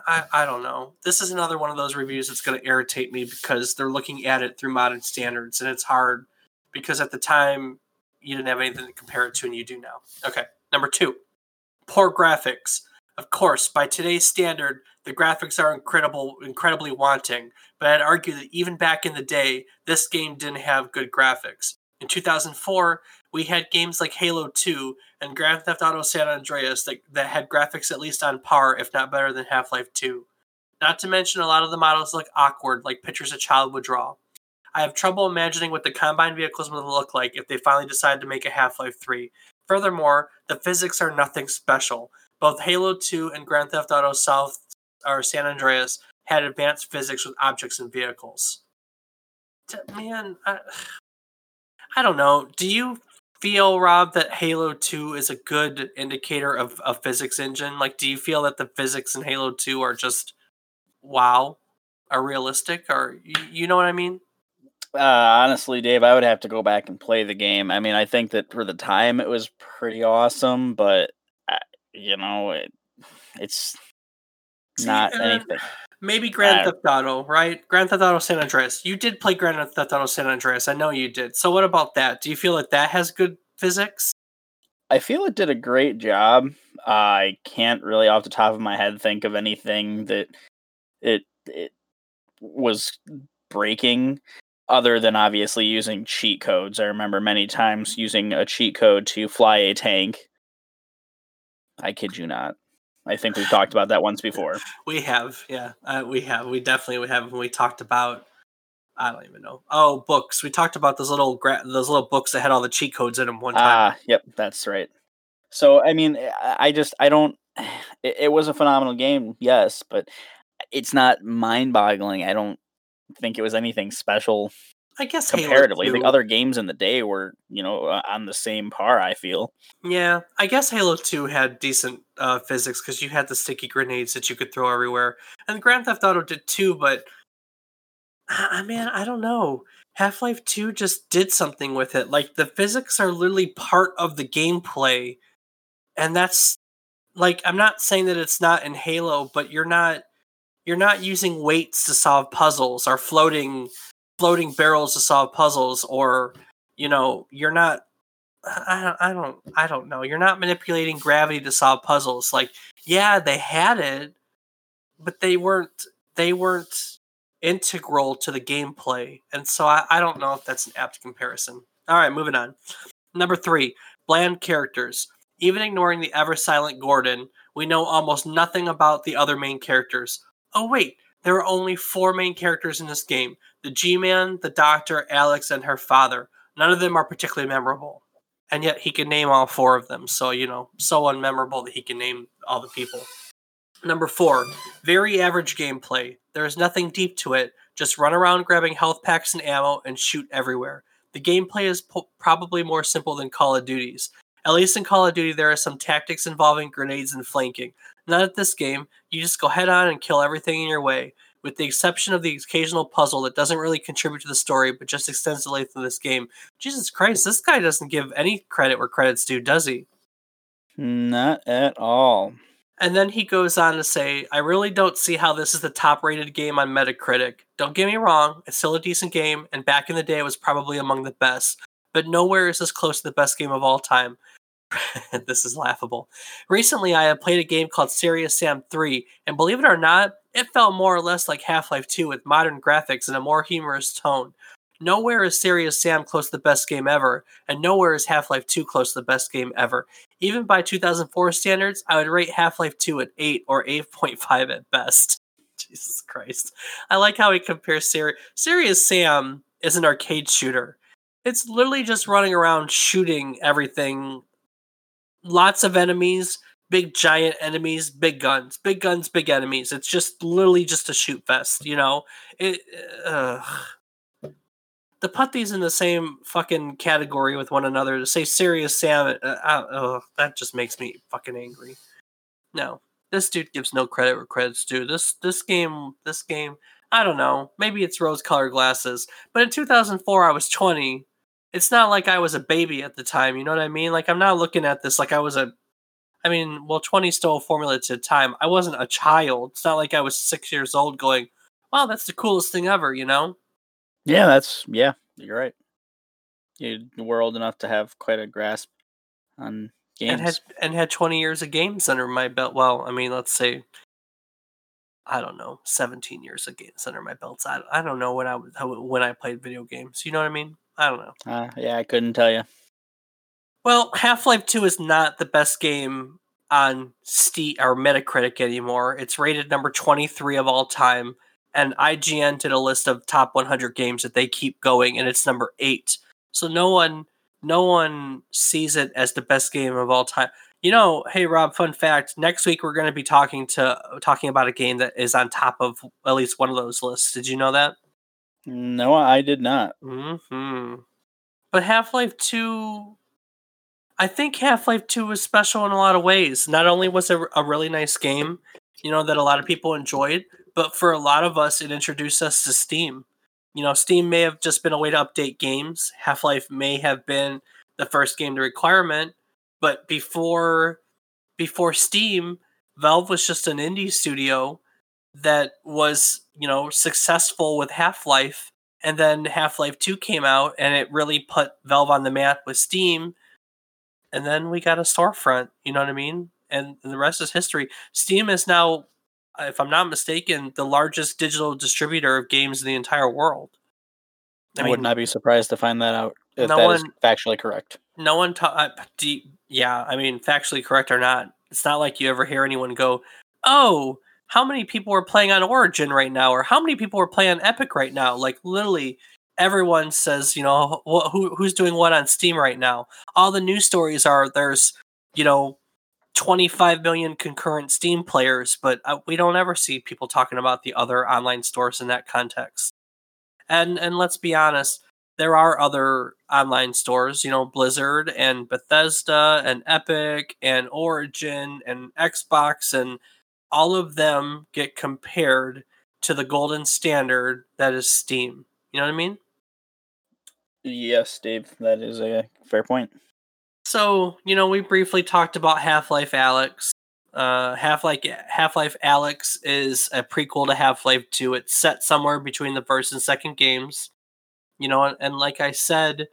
I, I don't know. This is another one of those reviews that's going to irritate me because they're looking at it through modern standards, and it's hard because at the time you didn't have anything to compare it to, and you do now. Okay, number two, poor graphics. Of course, by today's standard, the graphics are incredible, incredibly wanting. But I'd argue that even back in the day, this game didn't have good graphics. In 2004, we had games like Halo 2 and Grand Theft Auto San Andreas that, that had graphics at least on par, if not better than Half Life 2. Not to mention, a lot of the models look awkward, like pictures a child would draw. I have trouble imagining what the combined vehicles would look like if they finally decided to make a Half Life 3. Furthermore, the physics are nothing special. Both Halo 2 and Grand Theft Auto South or San Andreas had advanced physics with objects and vehicles. Man, I, <sighs> I don't know. Do you feel, Rob, that Halo 2 is a good indicator of a physics engine? Like, do you feel that the physics in Halo 2 are just wow, are realistic, or you, know what I mean? Uh, honestly, Dave, I would have to go back and play the game. I mean, I think that for the time it was pretty awesome, but uh, you know, it, it's Not anything. Maybe Grand uh, Theft Auto, right? Grand Theft Auto San Andreas. You did play Grand Theft Auto San Andreas. I know you did. So what about that? Do you feel like that has good physics? I feel it did a great job. I can't really, off the top of my head, think of anything that it it was breaking other than obviously using cheat codes. I remember many times using a cheat code to fly a tank. I kid you not. I think we've talked about that once before. We have, yeah, uh, we have. We definitely we have. When we talked about, I don't even know. Oh, books. We talked about those little gra- those little books that had all the cheat codes in them one time. Ah, yep, that's right. So I mean, I just I don't. <sighs> It, it was a phenomenal game, yes, but it's not mind-boggling. I don't think it was anything special. I guess comparatively, the other games in the day were, you know, uh, on the same par. I feel. Yeah, I guess Halo Two had decent uh, physics because you had the sticky grenades that you could throw everywhere, and Grand Theft Auto did too. But I mean, I don't know. Half Life Two just did something with it. Like the physics are literally part of the gameplay, and that's like I'm not saying that it's not in Halo, but you're not you're not using weights to solve puzzles or floating floating barrels to solve puzzles or you know you're not I don't, I don't I don't know. You're not manipulating gravity to solve puzzles. Like, yeah, they had it, but they weren't they weren't integral to the gameplay. And so I, I don't know if that's an apt comparison. All right, moving on. Number three, bland characters. Even ignoring the ever silent Gordon, we know almost nothing about the other main characters oh wait, there are only four main characters in this game the G Man, the Doctor, Alyx, and her father. None of them are particularly memorable. And yet he can name all four of them. So, you know, so unmemorable that he can name all the people. Number four, very average gameplay. There is nothing deep to it. Just run around grabbing health packs and ammo and shoot everywhere. The gameplay is po- probably more simple than Call of Duty's. At least in Call of Duty, there are some tactics involving grenades and flanking. Not at this game. You just go head on and kill everything in your way, with the exception of the occasional puzzle that doesn't really contribute to the story but just extends the length of this game. Jesus Christ, this guy doesn't give any credit where credit's due, does he? Not at all. And then he goes on to say, I really don't see how this is the top rated game on Metacritic. Don't get me wrong, it's still a decent game, and back in the day it was probably among the best, but nowhere is this close to the best game of all time. <laughs> this is laughable. Recently, I have played a game called Serious Sam 3, and believe it or not, it felt more or less like Half Life 2 with modern graphics and a more humorous tone. Nowhere is Serious Sam close to the best game ever, and nowhere is Half Life 2 close to the best game ever. Even by 2004 standards, I would rate Half Life 2 at 8 or 8.5 at best. <laughs> Jesus Christ. I like how he compares Serious. Serious Sam is an arcade shooter. It's literally just running around shooting everything lots of enemies, big giant enemies, big guns, big guns, big enemies. It's just literally just a shoot fest, you know. It, uh, put these in the same fucking category with one another, to say serious Sam, uh, uh, that just makes me fucking angry. No, this dude gives no credit where credit's due. This this game this game I don't know. Maybe it's rose colored glasses. But in 2004 I was 20. It's not like I was a baby at the time, you know what I mean? Like I'm not looking at this like I was a I mean, well 20 is still a formula to time. I wasn't a child. It's not like I was 6 years old going, "Wow, that's the coolest thing ever," you know? Yeah, that's yeah, you're right. You were old enough to have quite a grasp on games. and had and had 20 years of games under my belt. Well, I mean, let's say I don't know, 17 years of games under my belts. I, I don't know when I was how- when I played video games. You know what I mean? I don't know. Uh, yeah, I couldn't tell you. Well, Half Life 2 is not the best game on Steam or Metacritic anymore. It's rated number 23 of all time. And IGN did a list of top 100 games that they keep going, and it's number eight. So no one, no one sees it as the best game of all time. You know, hey Rob, fun fact: next week we're going to be talking to talking about a game that is on top of at least one of those lists. Did you know that? No, I did not. Hmm. But Half Life Two, I think Half Life Two was special in a lot of ways. Not only was it a really nice game, you know, that a lot of people enjoyed, but for a lot of us, it introduced us to Steam. You know, Steam may have just been a way to update games. Half Life may have been the first game to requirement, but before before Steam, Valve was just an indie studio that was, you know, successful with Half Life and then Half Life 2 came out and it really put Valve on the map with Steam. And then we got a storefront, you know what I mean? And, and the rest is history. Steam is now, if I'm not mistaken, the largest digital distributor of games in the entire world. I, would not be surprised to find that out if no that is one- factually correct. no one ta- uh, do, yeah i mean factually correct or not it's not like you ever hear anyone go oh how many people are playing on origin right now or how many people are playing on epic right now? Like literally everyone says you know wh- who, who's doing what on steam right now. All the news stories are there's you know 25 million concurrent steam players but uh, we don't ever see people talking about the other online stores in that context. And and let's be honest there are other online stores, you know, Blizzard and Bethesda and Epic and Origin and Xbox, and all of them get compared to the golden standard that is Steam. You know what I mean? Yes, Dave, that is a fair point. So, you know, we briefly talked about Half Life Alyx. Uh, Half Life Half Life Alyx is a prequel to Half Life 2. It's set somewhere between the first and second games. You know, and, and like I said,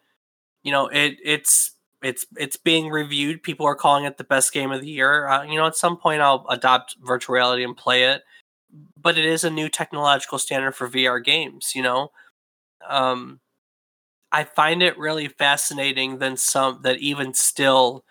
you know, it it's it's it's being reviewed. People are calling it the best game of the year. Uh, you know, at some point I'll adopt virtual reality and play it. But it is a new technological standard for VR games. You know, um, I find it really fascinating. Than some that even still,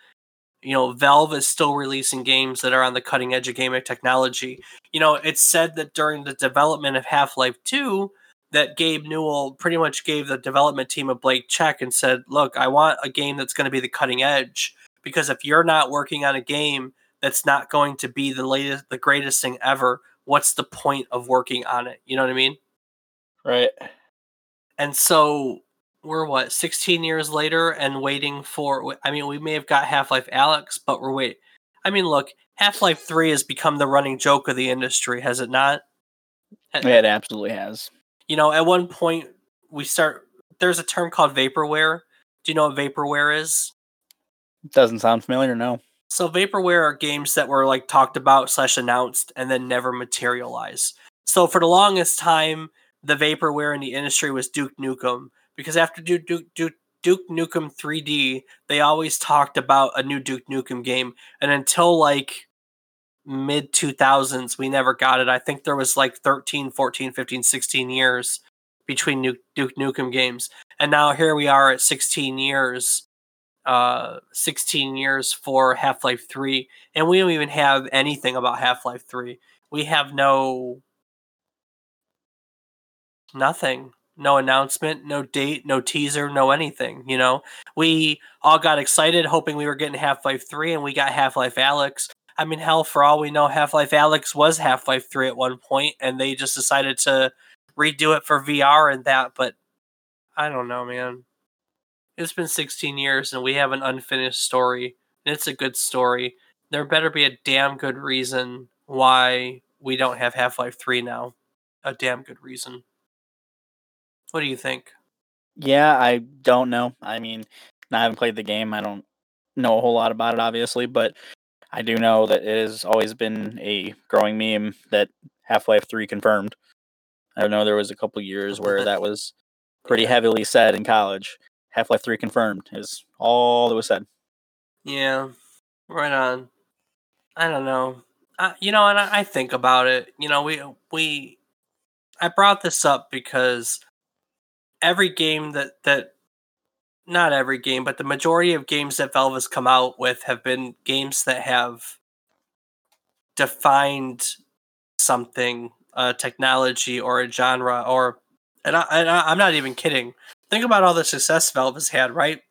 you know, Valve is still releasing games that are on the cutting edge of gaming technology. You know, it's said that during the development of Half Life Two that Gabe Newell pretty much gave the development team a blank check and said, "Look, I want a game that's going to be the cutting edge because if you're not working on a game that's not going to be the latest the greatest thing ever, what's the point of working on it?" You know what I mean? Right. And so we're what 16 years later and waiting for I mean, we may have got Half-Life Alyx, but we're wait. I mean, look, Half-Life 3 has become the running joke of the industry, has it not? It absolutely has. You know, at one point we start. There's a term called vaporware. Do you know what vaporware is? Doesn't sound familiar, no. So vaporware are games that were like talked about slash announced and then never materialize. So for the longest time, the vaporware in the industry was Duke Nukem because after Duke Duke Duke, Duke Nukem 3D, they always talked about a new Duke Nukem game, and until like mid 2000s we never got it. I think there was like 13 14 15 16 years between Nu- duke nukem games. And now here we are at 16 years uh 16 years for half-life 3 and we don't even have anything about half-life 3 we have no nothing. No announcement no date no teaser no anything you know? We all got excited hoping we were getting half-life 3 and we got half-life Alyx I mean, hell, for all we know, Half Life Alyx was Half Life 3 at one point, and they just decided to redo it for VR and that. But I don't know, man. It's been 16 years, and we have an unfinished story, and it's a good story. There better be a damn good reason why we don't have Half Life 3 now. A damn good reason. What do you think? Yeah, I don't know. I mean, I haven't played the game. I don't know a whole lot about it, obviously, but I do know that it has always been a growing meme that Half Life 3 confirmed. I know there was a couple years where that <laughs> was pretty heavily said in college. Half Life 3 confirmed is all that was said. Yeah, right on. I don't know. I, you know, and I, I think about it. You know, we we I brought this up because every game that that not every game, but the majority of games that Valve has come out with have been games that have defined something, a technology or a genre, or and, I, and I, I'm not even kidding. Think about all the success Valve has had, right?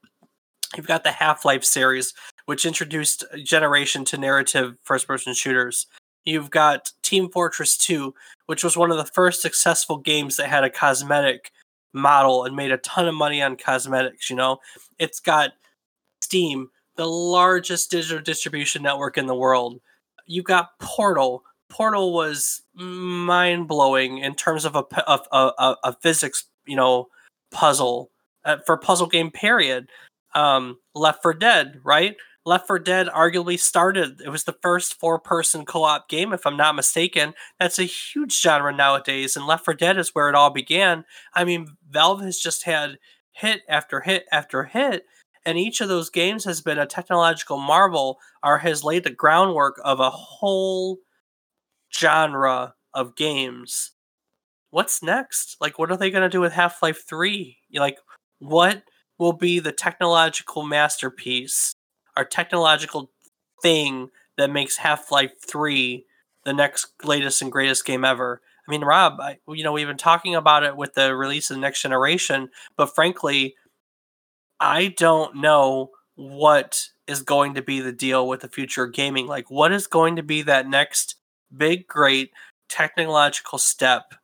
You've got the Half Life series, which introduced a generation to narrative first person shooters. You've got Team Fortress 2, which was one of the first successful games that had a cosmetic model and made a ton of money on cosmetics, you know? It's got Steam, the largest digital distribution network in the world. You've got Portal. Portal was mind blowing in terms of a, a, a, a physics, you know, puzzle uh, for puzzle game period. Um, Left 4 Dead, right? Left 4 Dead arguably started. It was the first four-person co-op game, if I'm not mistaken. That's a huge genre nowadays, and Left 4 Dead is where it all began. I mean, Valve has just had hit after hit after hit, and each of those games has been a technological marvel, or has laid the groundwork of a whole genre of games. What's next? Like, what are they going to do with Half Life 3? Like, what will be the technological masterpiece or technological thing that makes Half Life 3 the next latest and greatest game ever? I mean, Rob, I, you know, we've been talking about it with the release of the next generation, but frankly, I don't know what is going to be the deal with the future of gaming. Like, what is going to be that next big, great technological step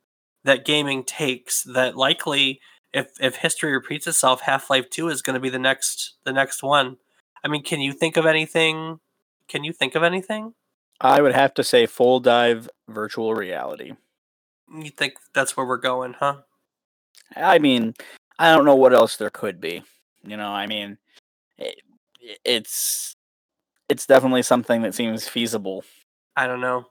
that gaming takes that likely if if history repeats itself half-life 2 is going to be the next the next one i mean can you think of anything? Can you think of anything? I would have to say full dive virtual reality. you think that's where we're going huh? I mean, I don't know what else there could be. You know, I mean, it, it's it's definitely something that seems feasible. i don't know.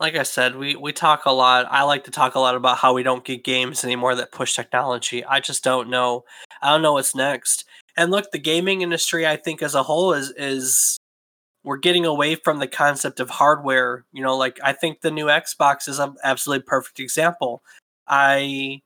Like i said we we talk a lot. I like to talk a lot about how we don't get games anymore that push technology. I just don't know. I don't know what's next and look the gaming industry i think as a whole is is we're getting away from the concept of hardware you know like i think the new xbox is an absolutely perfect example. I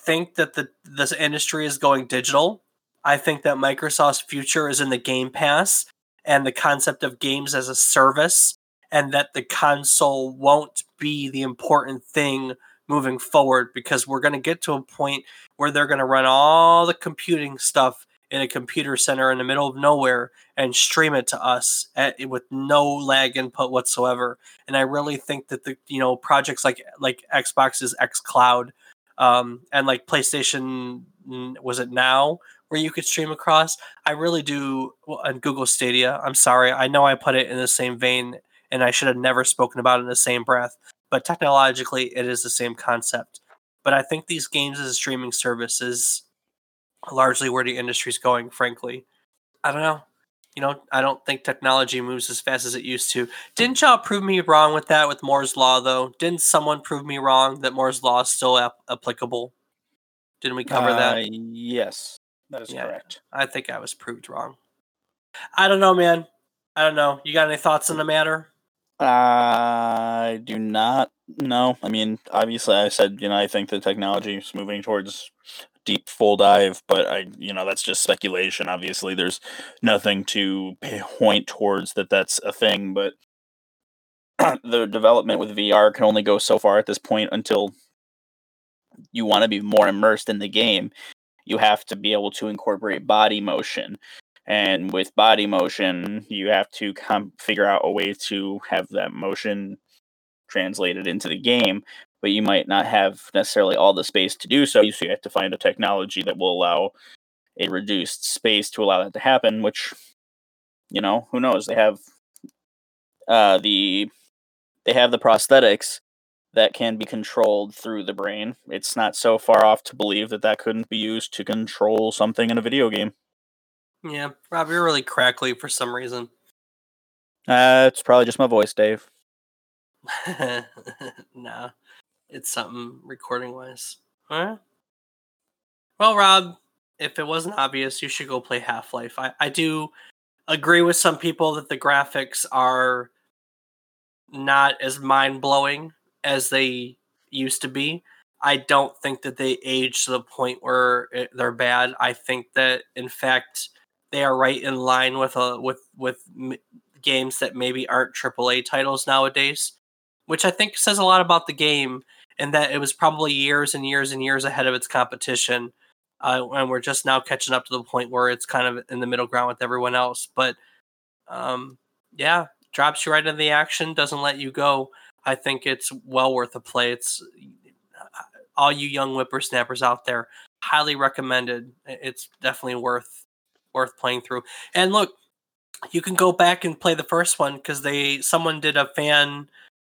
think that the this industry is going digital. I think that microsoft's future is in the game pass and the concept of games as a service and that the console won't be the important thing moving forward because we're going to get to a point where they're going to run all the computing stuff in a computer center in the middle of nowhere and stream it to us at, with no lag input whatsoever. And I really think that the you know projects like like Xbox's xCloud um, and like PlayStation mm, was it now where you could stream across. I really do and Google Stadia. I'm sorry, I know I put it in the same vein and I should have never spoken about it in the same breath. But technologically, it is the same concept. But I think these games as a streaming service is largely where the industry's going, frankly. I don't know. You know, I don't think technology moves as fast as it used to. Didn't y'all prove me wrong with that with Moore's Law, though? Didn't someone prove me wrong that Moore's Law is still ap- applicable? Didn't we cover Uh, that? Yes, that is Yeah. correct. I think I was proved wrong. I don't know, man. I don't know. You got any thoughts on the matter? I do not know. I mean, obviously, I said you know I think the technology is moving towards deep full dive, but I you know that's just speculation. Obviously, there's nothing to point towards that that's a thing. But <clears throat> the development with VR can only go so far at this point until you want to be more immersed in the game. You have to be able to incorporate body motion and with body motion you have to com- figure out a way to have that motion translated into the game but you might not have necessarily all the space to do so so you have to find a technology that will allow a reduced space to allow that to happen which you know who knows they have uh, the they have the prosthetics that can be controlled through the brain. It's not so far off to believe that that couldn't be used to control something in a video game. Yeah, Rob, you're really crackly for some reason. Uh, it's probably just my voice, Dave. <laughs> nah, it's something recording wise. Huh? Well, Rob, if it wasn't obvious, you should go play Half Life. I, I do agree with some people that the graphics are not as mind blowing as they used to be. I don't think that they age to the point where it, they're bad. I think that in fact they are right in line with a with with m- games that maybe aren't AAA titles nowadays, which I think says a lot about the game and that it was probably years and years and years ahead of its competition. Uh, and we're just now catching up to the point where it's kind of in the middle ground with everyone else. But um, yeah, drops you right into the action, doesn't let you go. I think it's well worth a play. It's all you young whippersnappers out there, highly recommended. It's definitely worth worth playing through. And look, you can go back and play the first one because they someone did a fan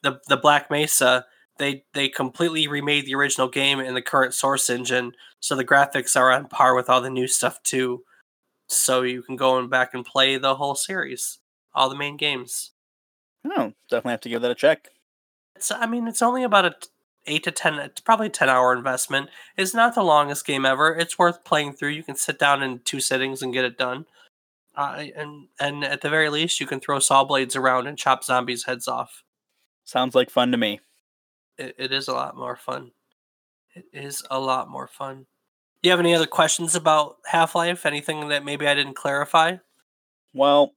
the the Black Mesa. They they completely remade the original game in the current source engine, so the graphics are on par with all the new stuff too. So you can go and back and play the whole series, all the main games. Oh, definitely have to give that a check. It's I mean it's only about a eight to ten. It's probably ten hour investment. It's not the longest game ever. It's worth playing through. You can sit down in two sittings and get it done. Uh, and and at the very least, you can throw saw blades around and chop zombies' heads off. Sounds like fun to me. It, it is a lot more fun. It is a lot more fun. Do you have any other questions about Half Life? Anything that maybe I didn't clarify? Well,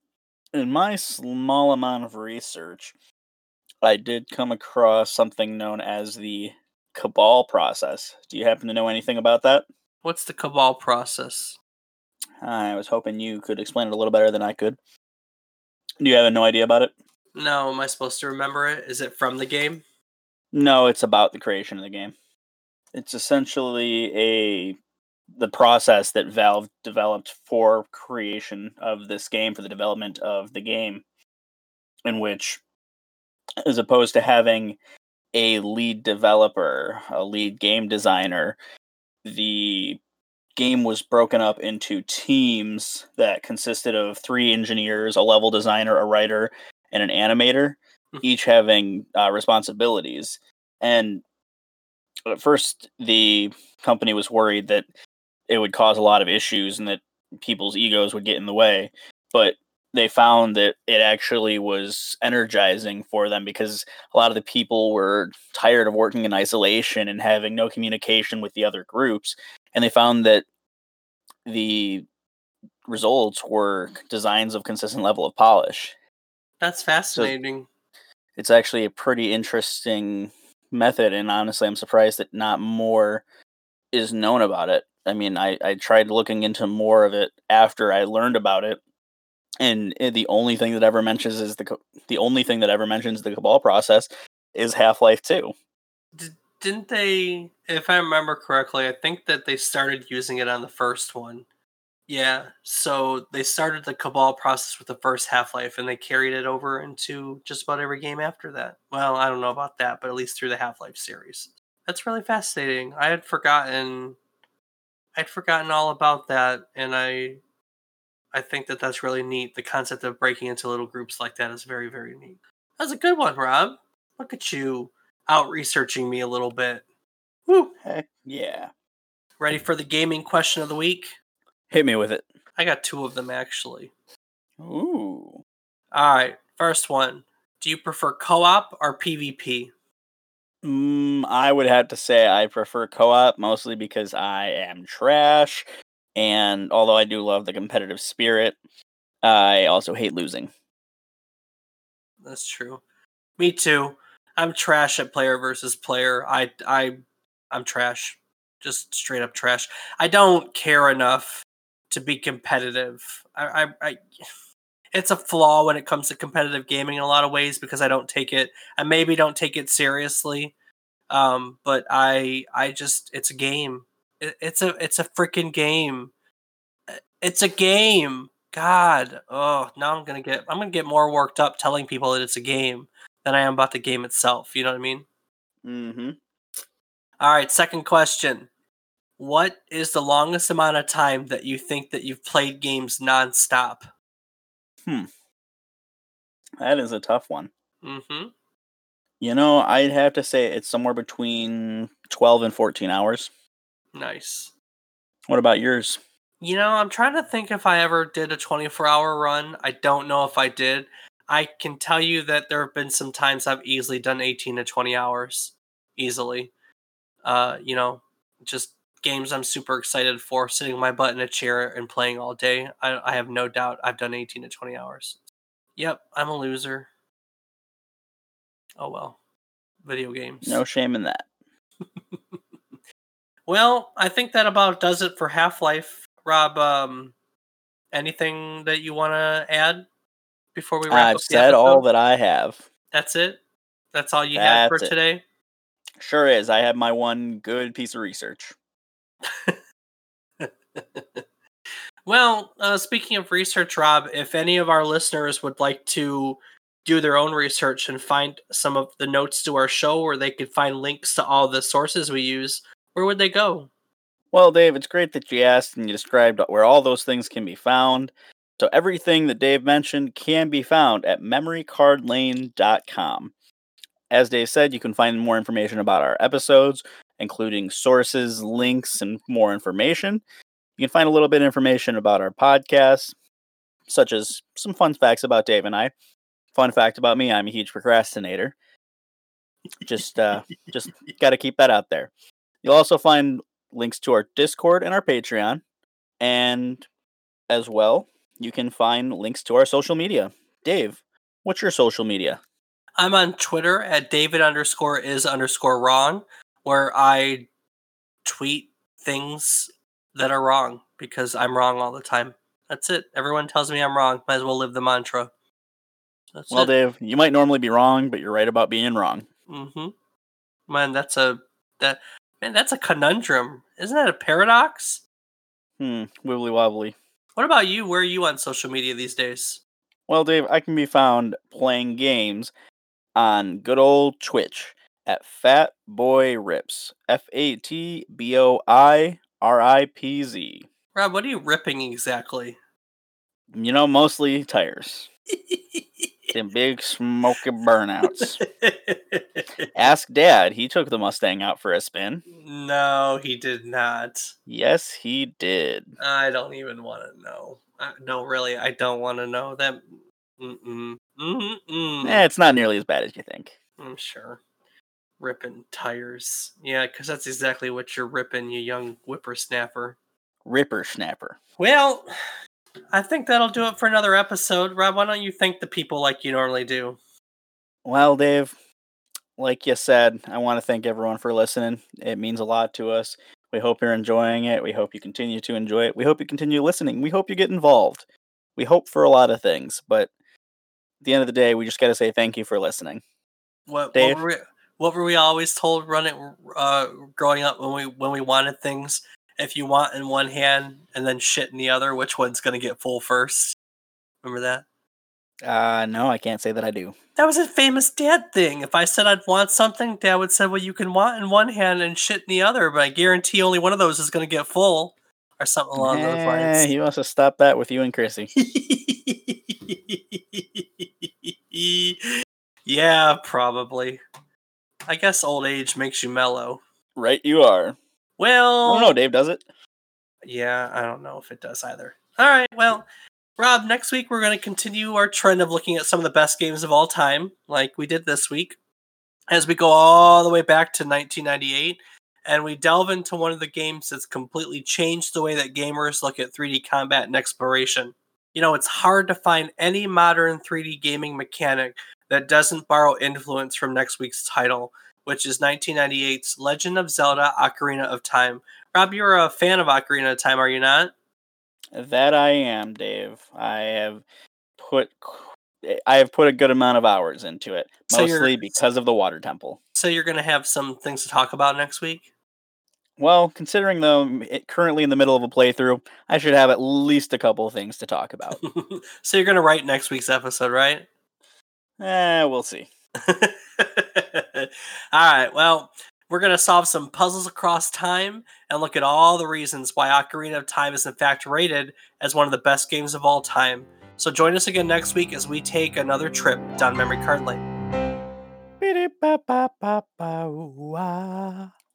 in my small amount of research, I did come across something known as the Cabal process. Do you happen to know anything about that? What's the Cabal process? I was hoping you could explain it a little better than I could. Do you have no idea about it? No, am I supposed to remember it? Is it from the game? No, it's about the creation of the game. It's essentially a the process that Valve developed for creation of this game for the development of the game in which as opposed to having a lead developer, a lead game designer, the game was broken up into teams that consisted of three engineers, a level designer, a writer, and an animator, Mhm. each having uh, responsibilities. And at first, the company was worried that it would cause a lot of issues and that people's egos would get in the way. But they found that it actually was energizing for them because a lot of the people were tired of working in isolation and having no communication with the other groups and they found that the results were designs of consistent level of polish That's fascinating. it's actually a pretty interesting method and honestly i'm surprised that not more is known about it i mean i, I tried looking into more of it after i learned about it and eh, the only thing that ever mentions is the the only thing that ever mentions the cabal process is half-life 2 D- didn't they if i remember correctly i think that they started using it on the first one. Yeah so they started the cabal process with the first half-life and they carried it over into just about every game after that. Well i don't know about that but at least through the half-life series. That's really fascinating. I had forgotten i'd forgotten all about that and i i think that that's really neat the concept of breaking into little groups like that is very very neat that's a good one rob look at you out researching me a little bit. Woo! heck yeah Ready for the gaming question of the week? hit me with it I got two of them actually. ooh All right, first one. Do you prefer co-op or PvP? Mm, I would have to say I prefer co-op mostly because I am trash, and although I do love the competitive spirit, I also hate losing. That's true. Me too. I'm trash at player versus player. I I I'm trash. Just straight up trash. I don't care enough to be competitive. I I, I it's a flaw when it comes to competitive gaming in a lot of ways because I don't take it I maybe don't take it seriously. Um but I I just it's a game. It, it's a it's a freaking game. It's a game. God. Oh, now I'm going to get I'm to get more worked up telling people that it's a game than I am about the game itself. You know what I mean? Mm-hmm. All right, second question. What is the longest amount of time that you think that you've played games nonstop? Hmm. That is a tough one. Mm-hmm. You know, I'd have to say it's somewhere between 12 and 14 hours. Nice. What about yours? You know, I'm trying to think if I ever did a 24 hour run. I don't know if I did. I can tell you that there have been some times I've easily done 18 to 20 hours. Easily. Uh, you know, just games I'm super excited for, sitting my butt in a chair and playing all day. I, I have no doubt I've done 18 to 20 hours. Yep, I'm a loser. Oh well. Video games. No shame in that. <laughs> Well, I think that about does it for Half Life. Rob, um, anything that you want to add before we wrap I've up said all that I have. That's it. That's all you have for it. today. Sure is. I have my one good piece of research. <laughs> Well, uh, speaking of research, Rob, if any of our listeners would like to do their own research and find some of the notes to our show where they could find links to all the sources we use, where would they go? Well, Dave, it's great that you asked and you described where all those things can be found. So everything that Dave mentioned can be found at memorycardlane.com. As Dave said, you can find more information about our episodes, including sources, links, and more information. You can find a little bit of information about our podcast, such as some fun facts about Dave and I. Fun fact about me, I'm a huge procrastinator. Just uh just <laughs> got to keep that out there. You'll also find links to our Discord and our Patreon. And as well, you can find links to our social media. Dave, what's your social media? I'm on Twitter at David underscore is underscore wrong, where I tweet things that are wrong because I'm wrong all the time. That's it. Everyone tells me I'm wrong. Might as well live the mantra. That's Well, it. Dave, you might normally be wrong, but you're right about being wrong. Mm-hmm. Man, that's a that man, that's a conundrum. Isn't that a paradox? Hmm, wibbly wobbly. What about you? Where are you on social media these days? Well, Dave, I can be found playing games on good old Twitch at Fat Boy Rips. F A T B O I R I P Z. Rob, what are you ripping exactly? You know, mostly tires. <laughs> <laughs> Them big smoky burnouts. Ask Dad. He took the Mustang out for a spin. no, he did not. Yes, he did. I don't even want to know. I, no, really, I don't want to know that. Mm-mm. Mm-mm. Eh, it's not nearly as bad as you think. I'm sure. Ripping tires. Yeah, because that's exactly what you're ripping, you young whippersnapper. Ripper Snapper. Well, I think that'll do it for another episode. Rob, why don't you thank the people like you normally do? Well, Dave, like you said, I want to thank everyone for listening. It means a lot to us. We hope you're enjoying it. We hope you continue to enjoy it. We hope you continue listening. We hope you get involved. We hope for a lot of things, but at the end of the day, we just got to say thank you for listening. What, what Dave? were we, what were we always told running uh, growing up when we when we wanted things? If you want in one hand and then shit in the other, which one's gonna get full first? Remember that? Uh, no, I can't say that I do. That was a famous dad thing. If I said I'd want something, dad would say, Well, you can want in one hand and shit in the other, but I guarantee only one of those is going to get full. Or something along those Eh, lines. he wants to stop that with you and Chrissy. <laughs> yeah, probably. I guess old age makes you mellow. right, you are. Well, Oh no, Dave does it. Yeah, I don't know if it does either. All right, well, Rob, next week we're going to continue our trend of looking at some of the best games of all time, like we did this week, as we go all the way back to 1998, and we delve into one of the games that's completely changed the way that gamers look at 3D combat and exploration. You know, it's hard to find any modern 3D gaming mechanic that doesn't borrow influence from next week's title, which is 1998's Legend of Zelda Ocarina of Time. Rob, you're a fan of Ocarina of Time, are you not? That I am, Dave. I have put I have put a good amount of hours into it, So mostly because of the water temple. So you're going to have some things to talk about next week? Well, considering though it, currently in the middle of a playthrough, I should have at least a couple of things to talk about. <laughs> so you're going to write next week's episode, right? eh, we'll see. <laughs> all right. Well, we're going to solve some puzzles across time and look at all the reasons why Ocarina of Time is in fact rated as one of the best games of all time. So join us again next week as we take another trip down memory card lane.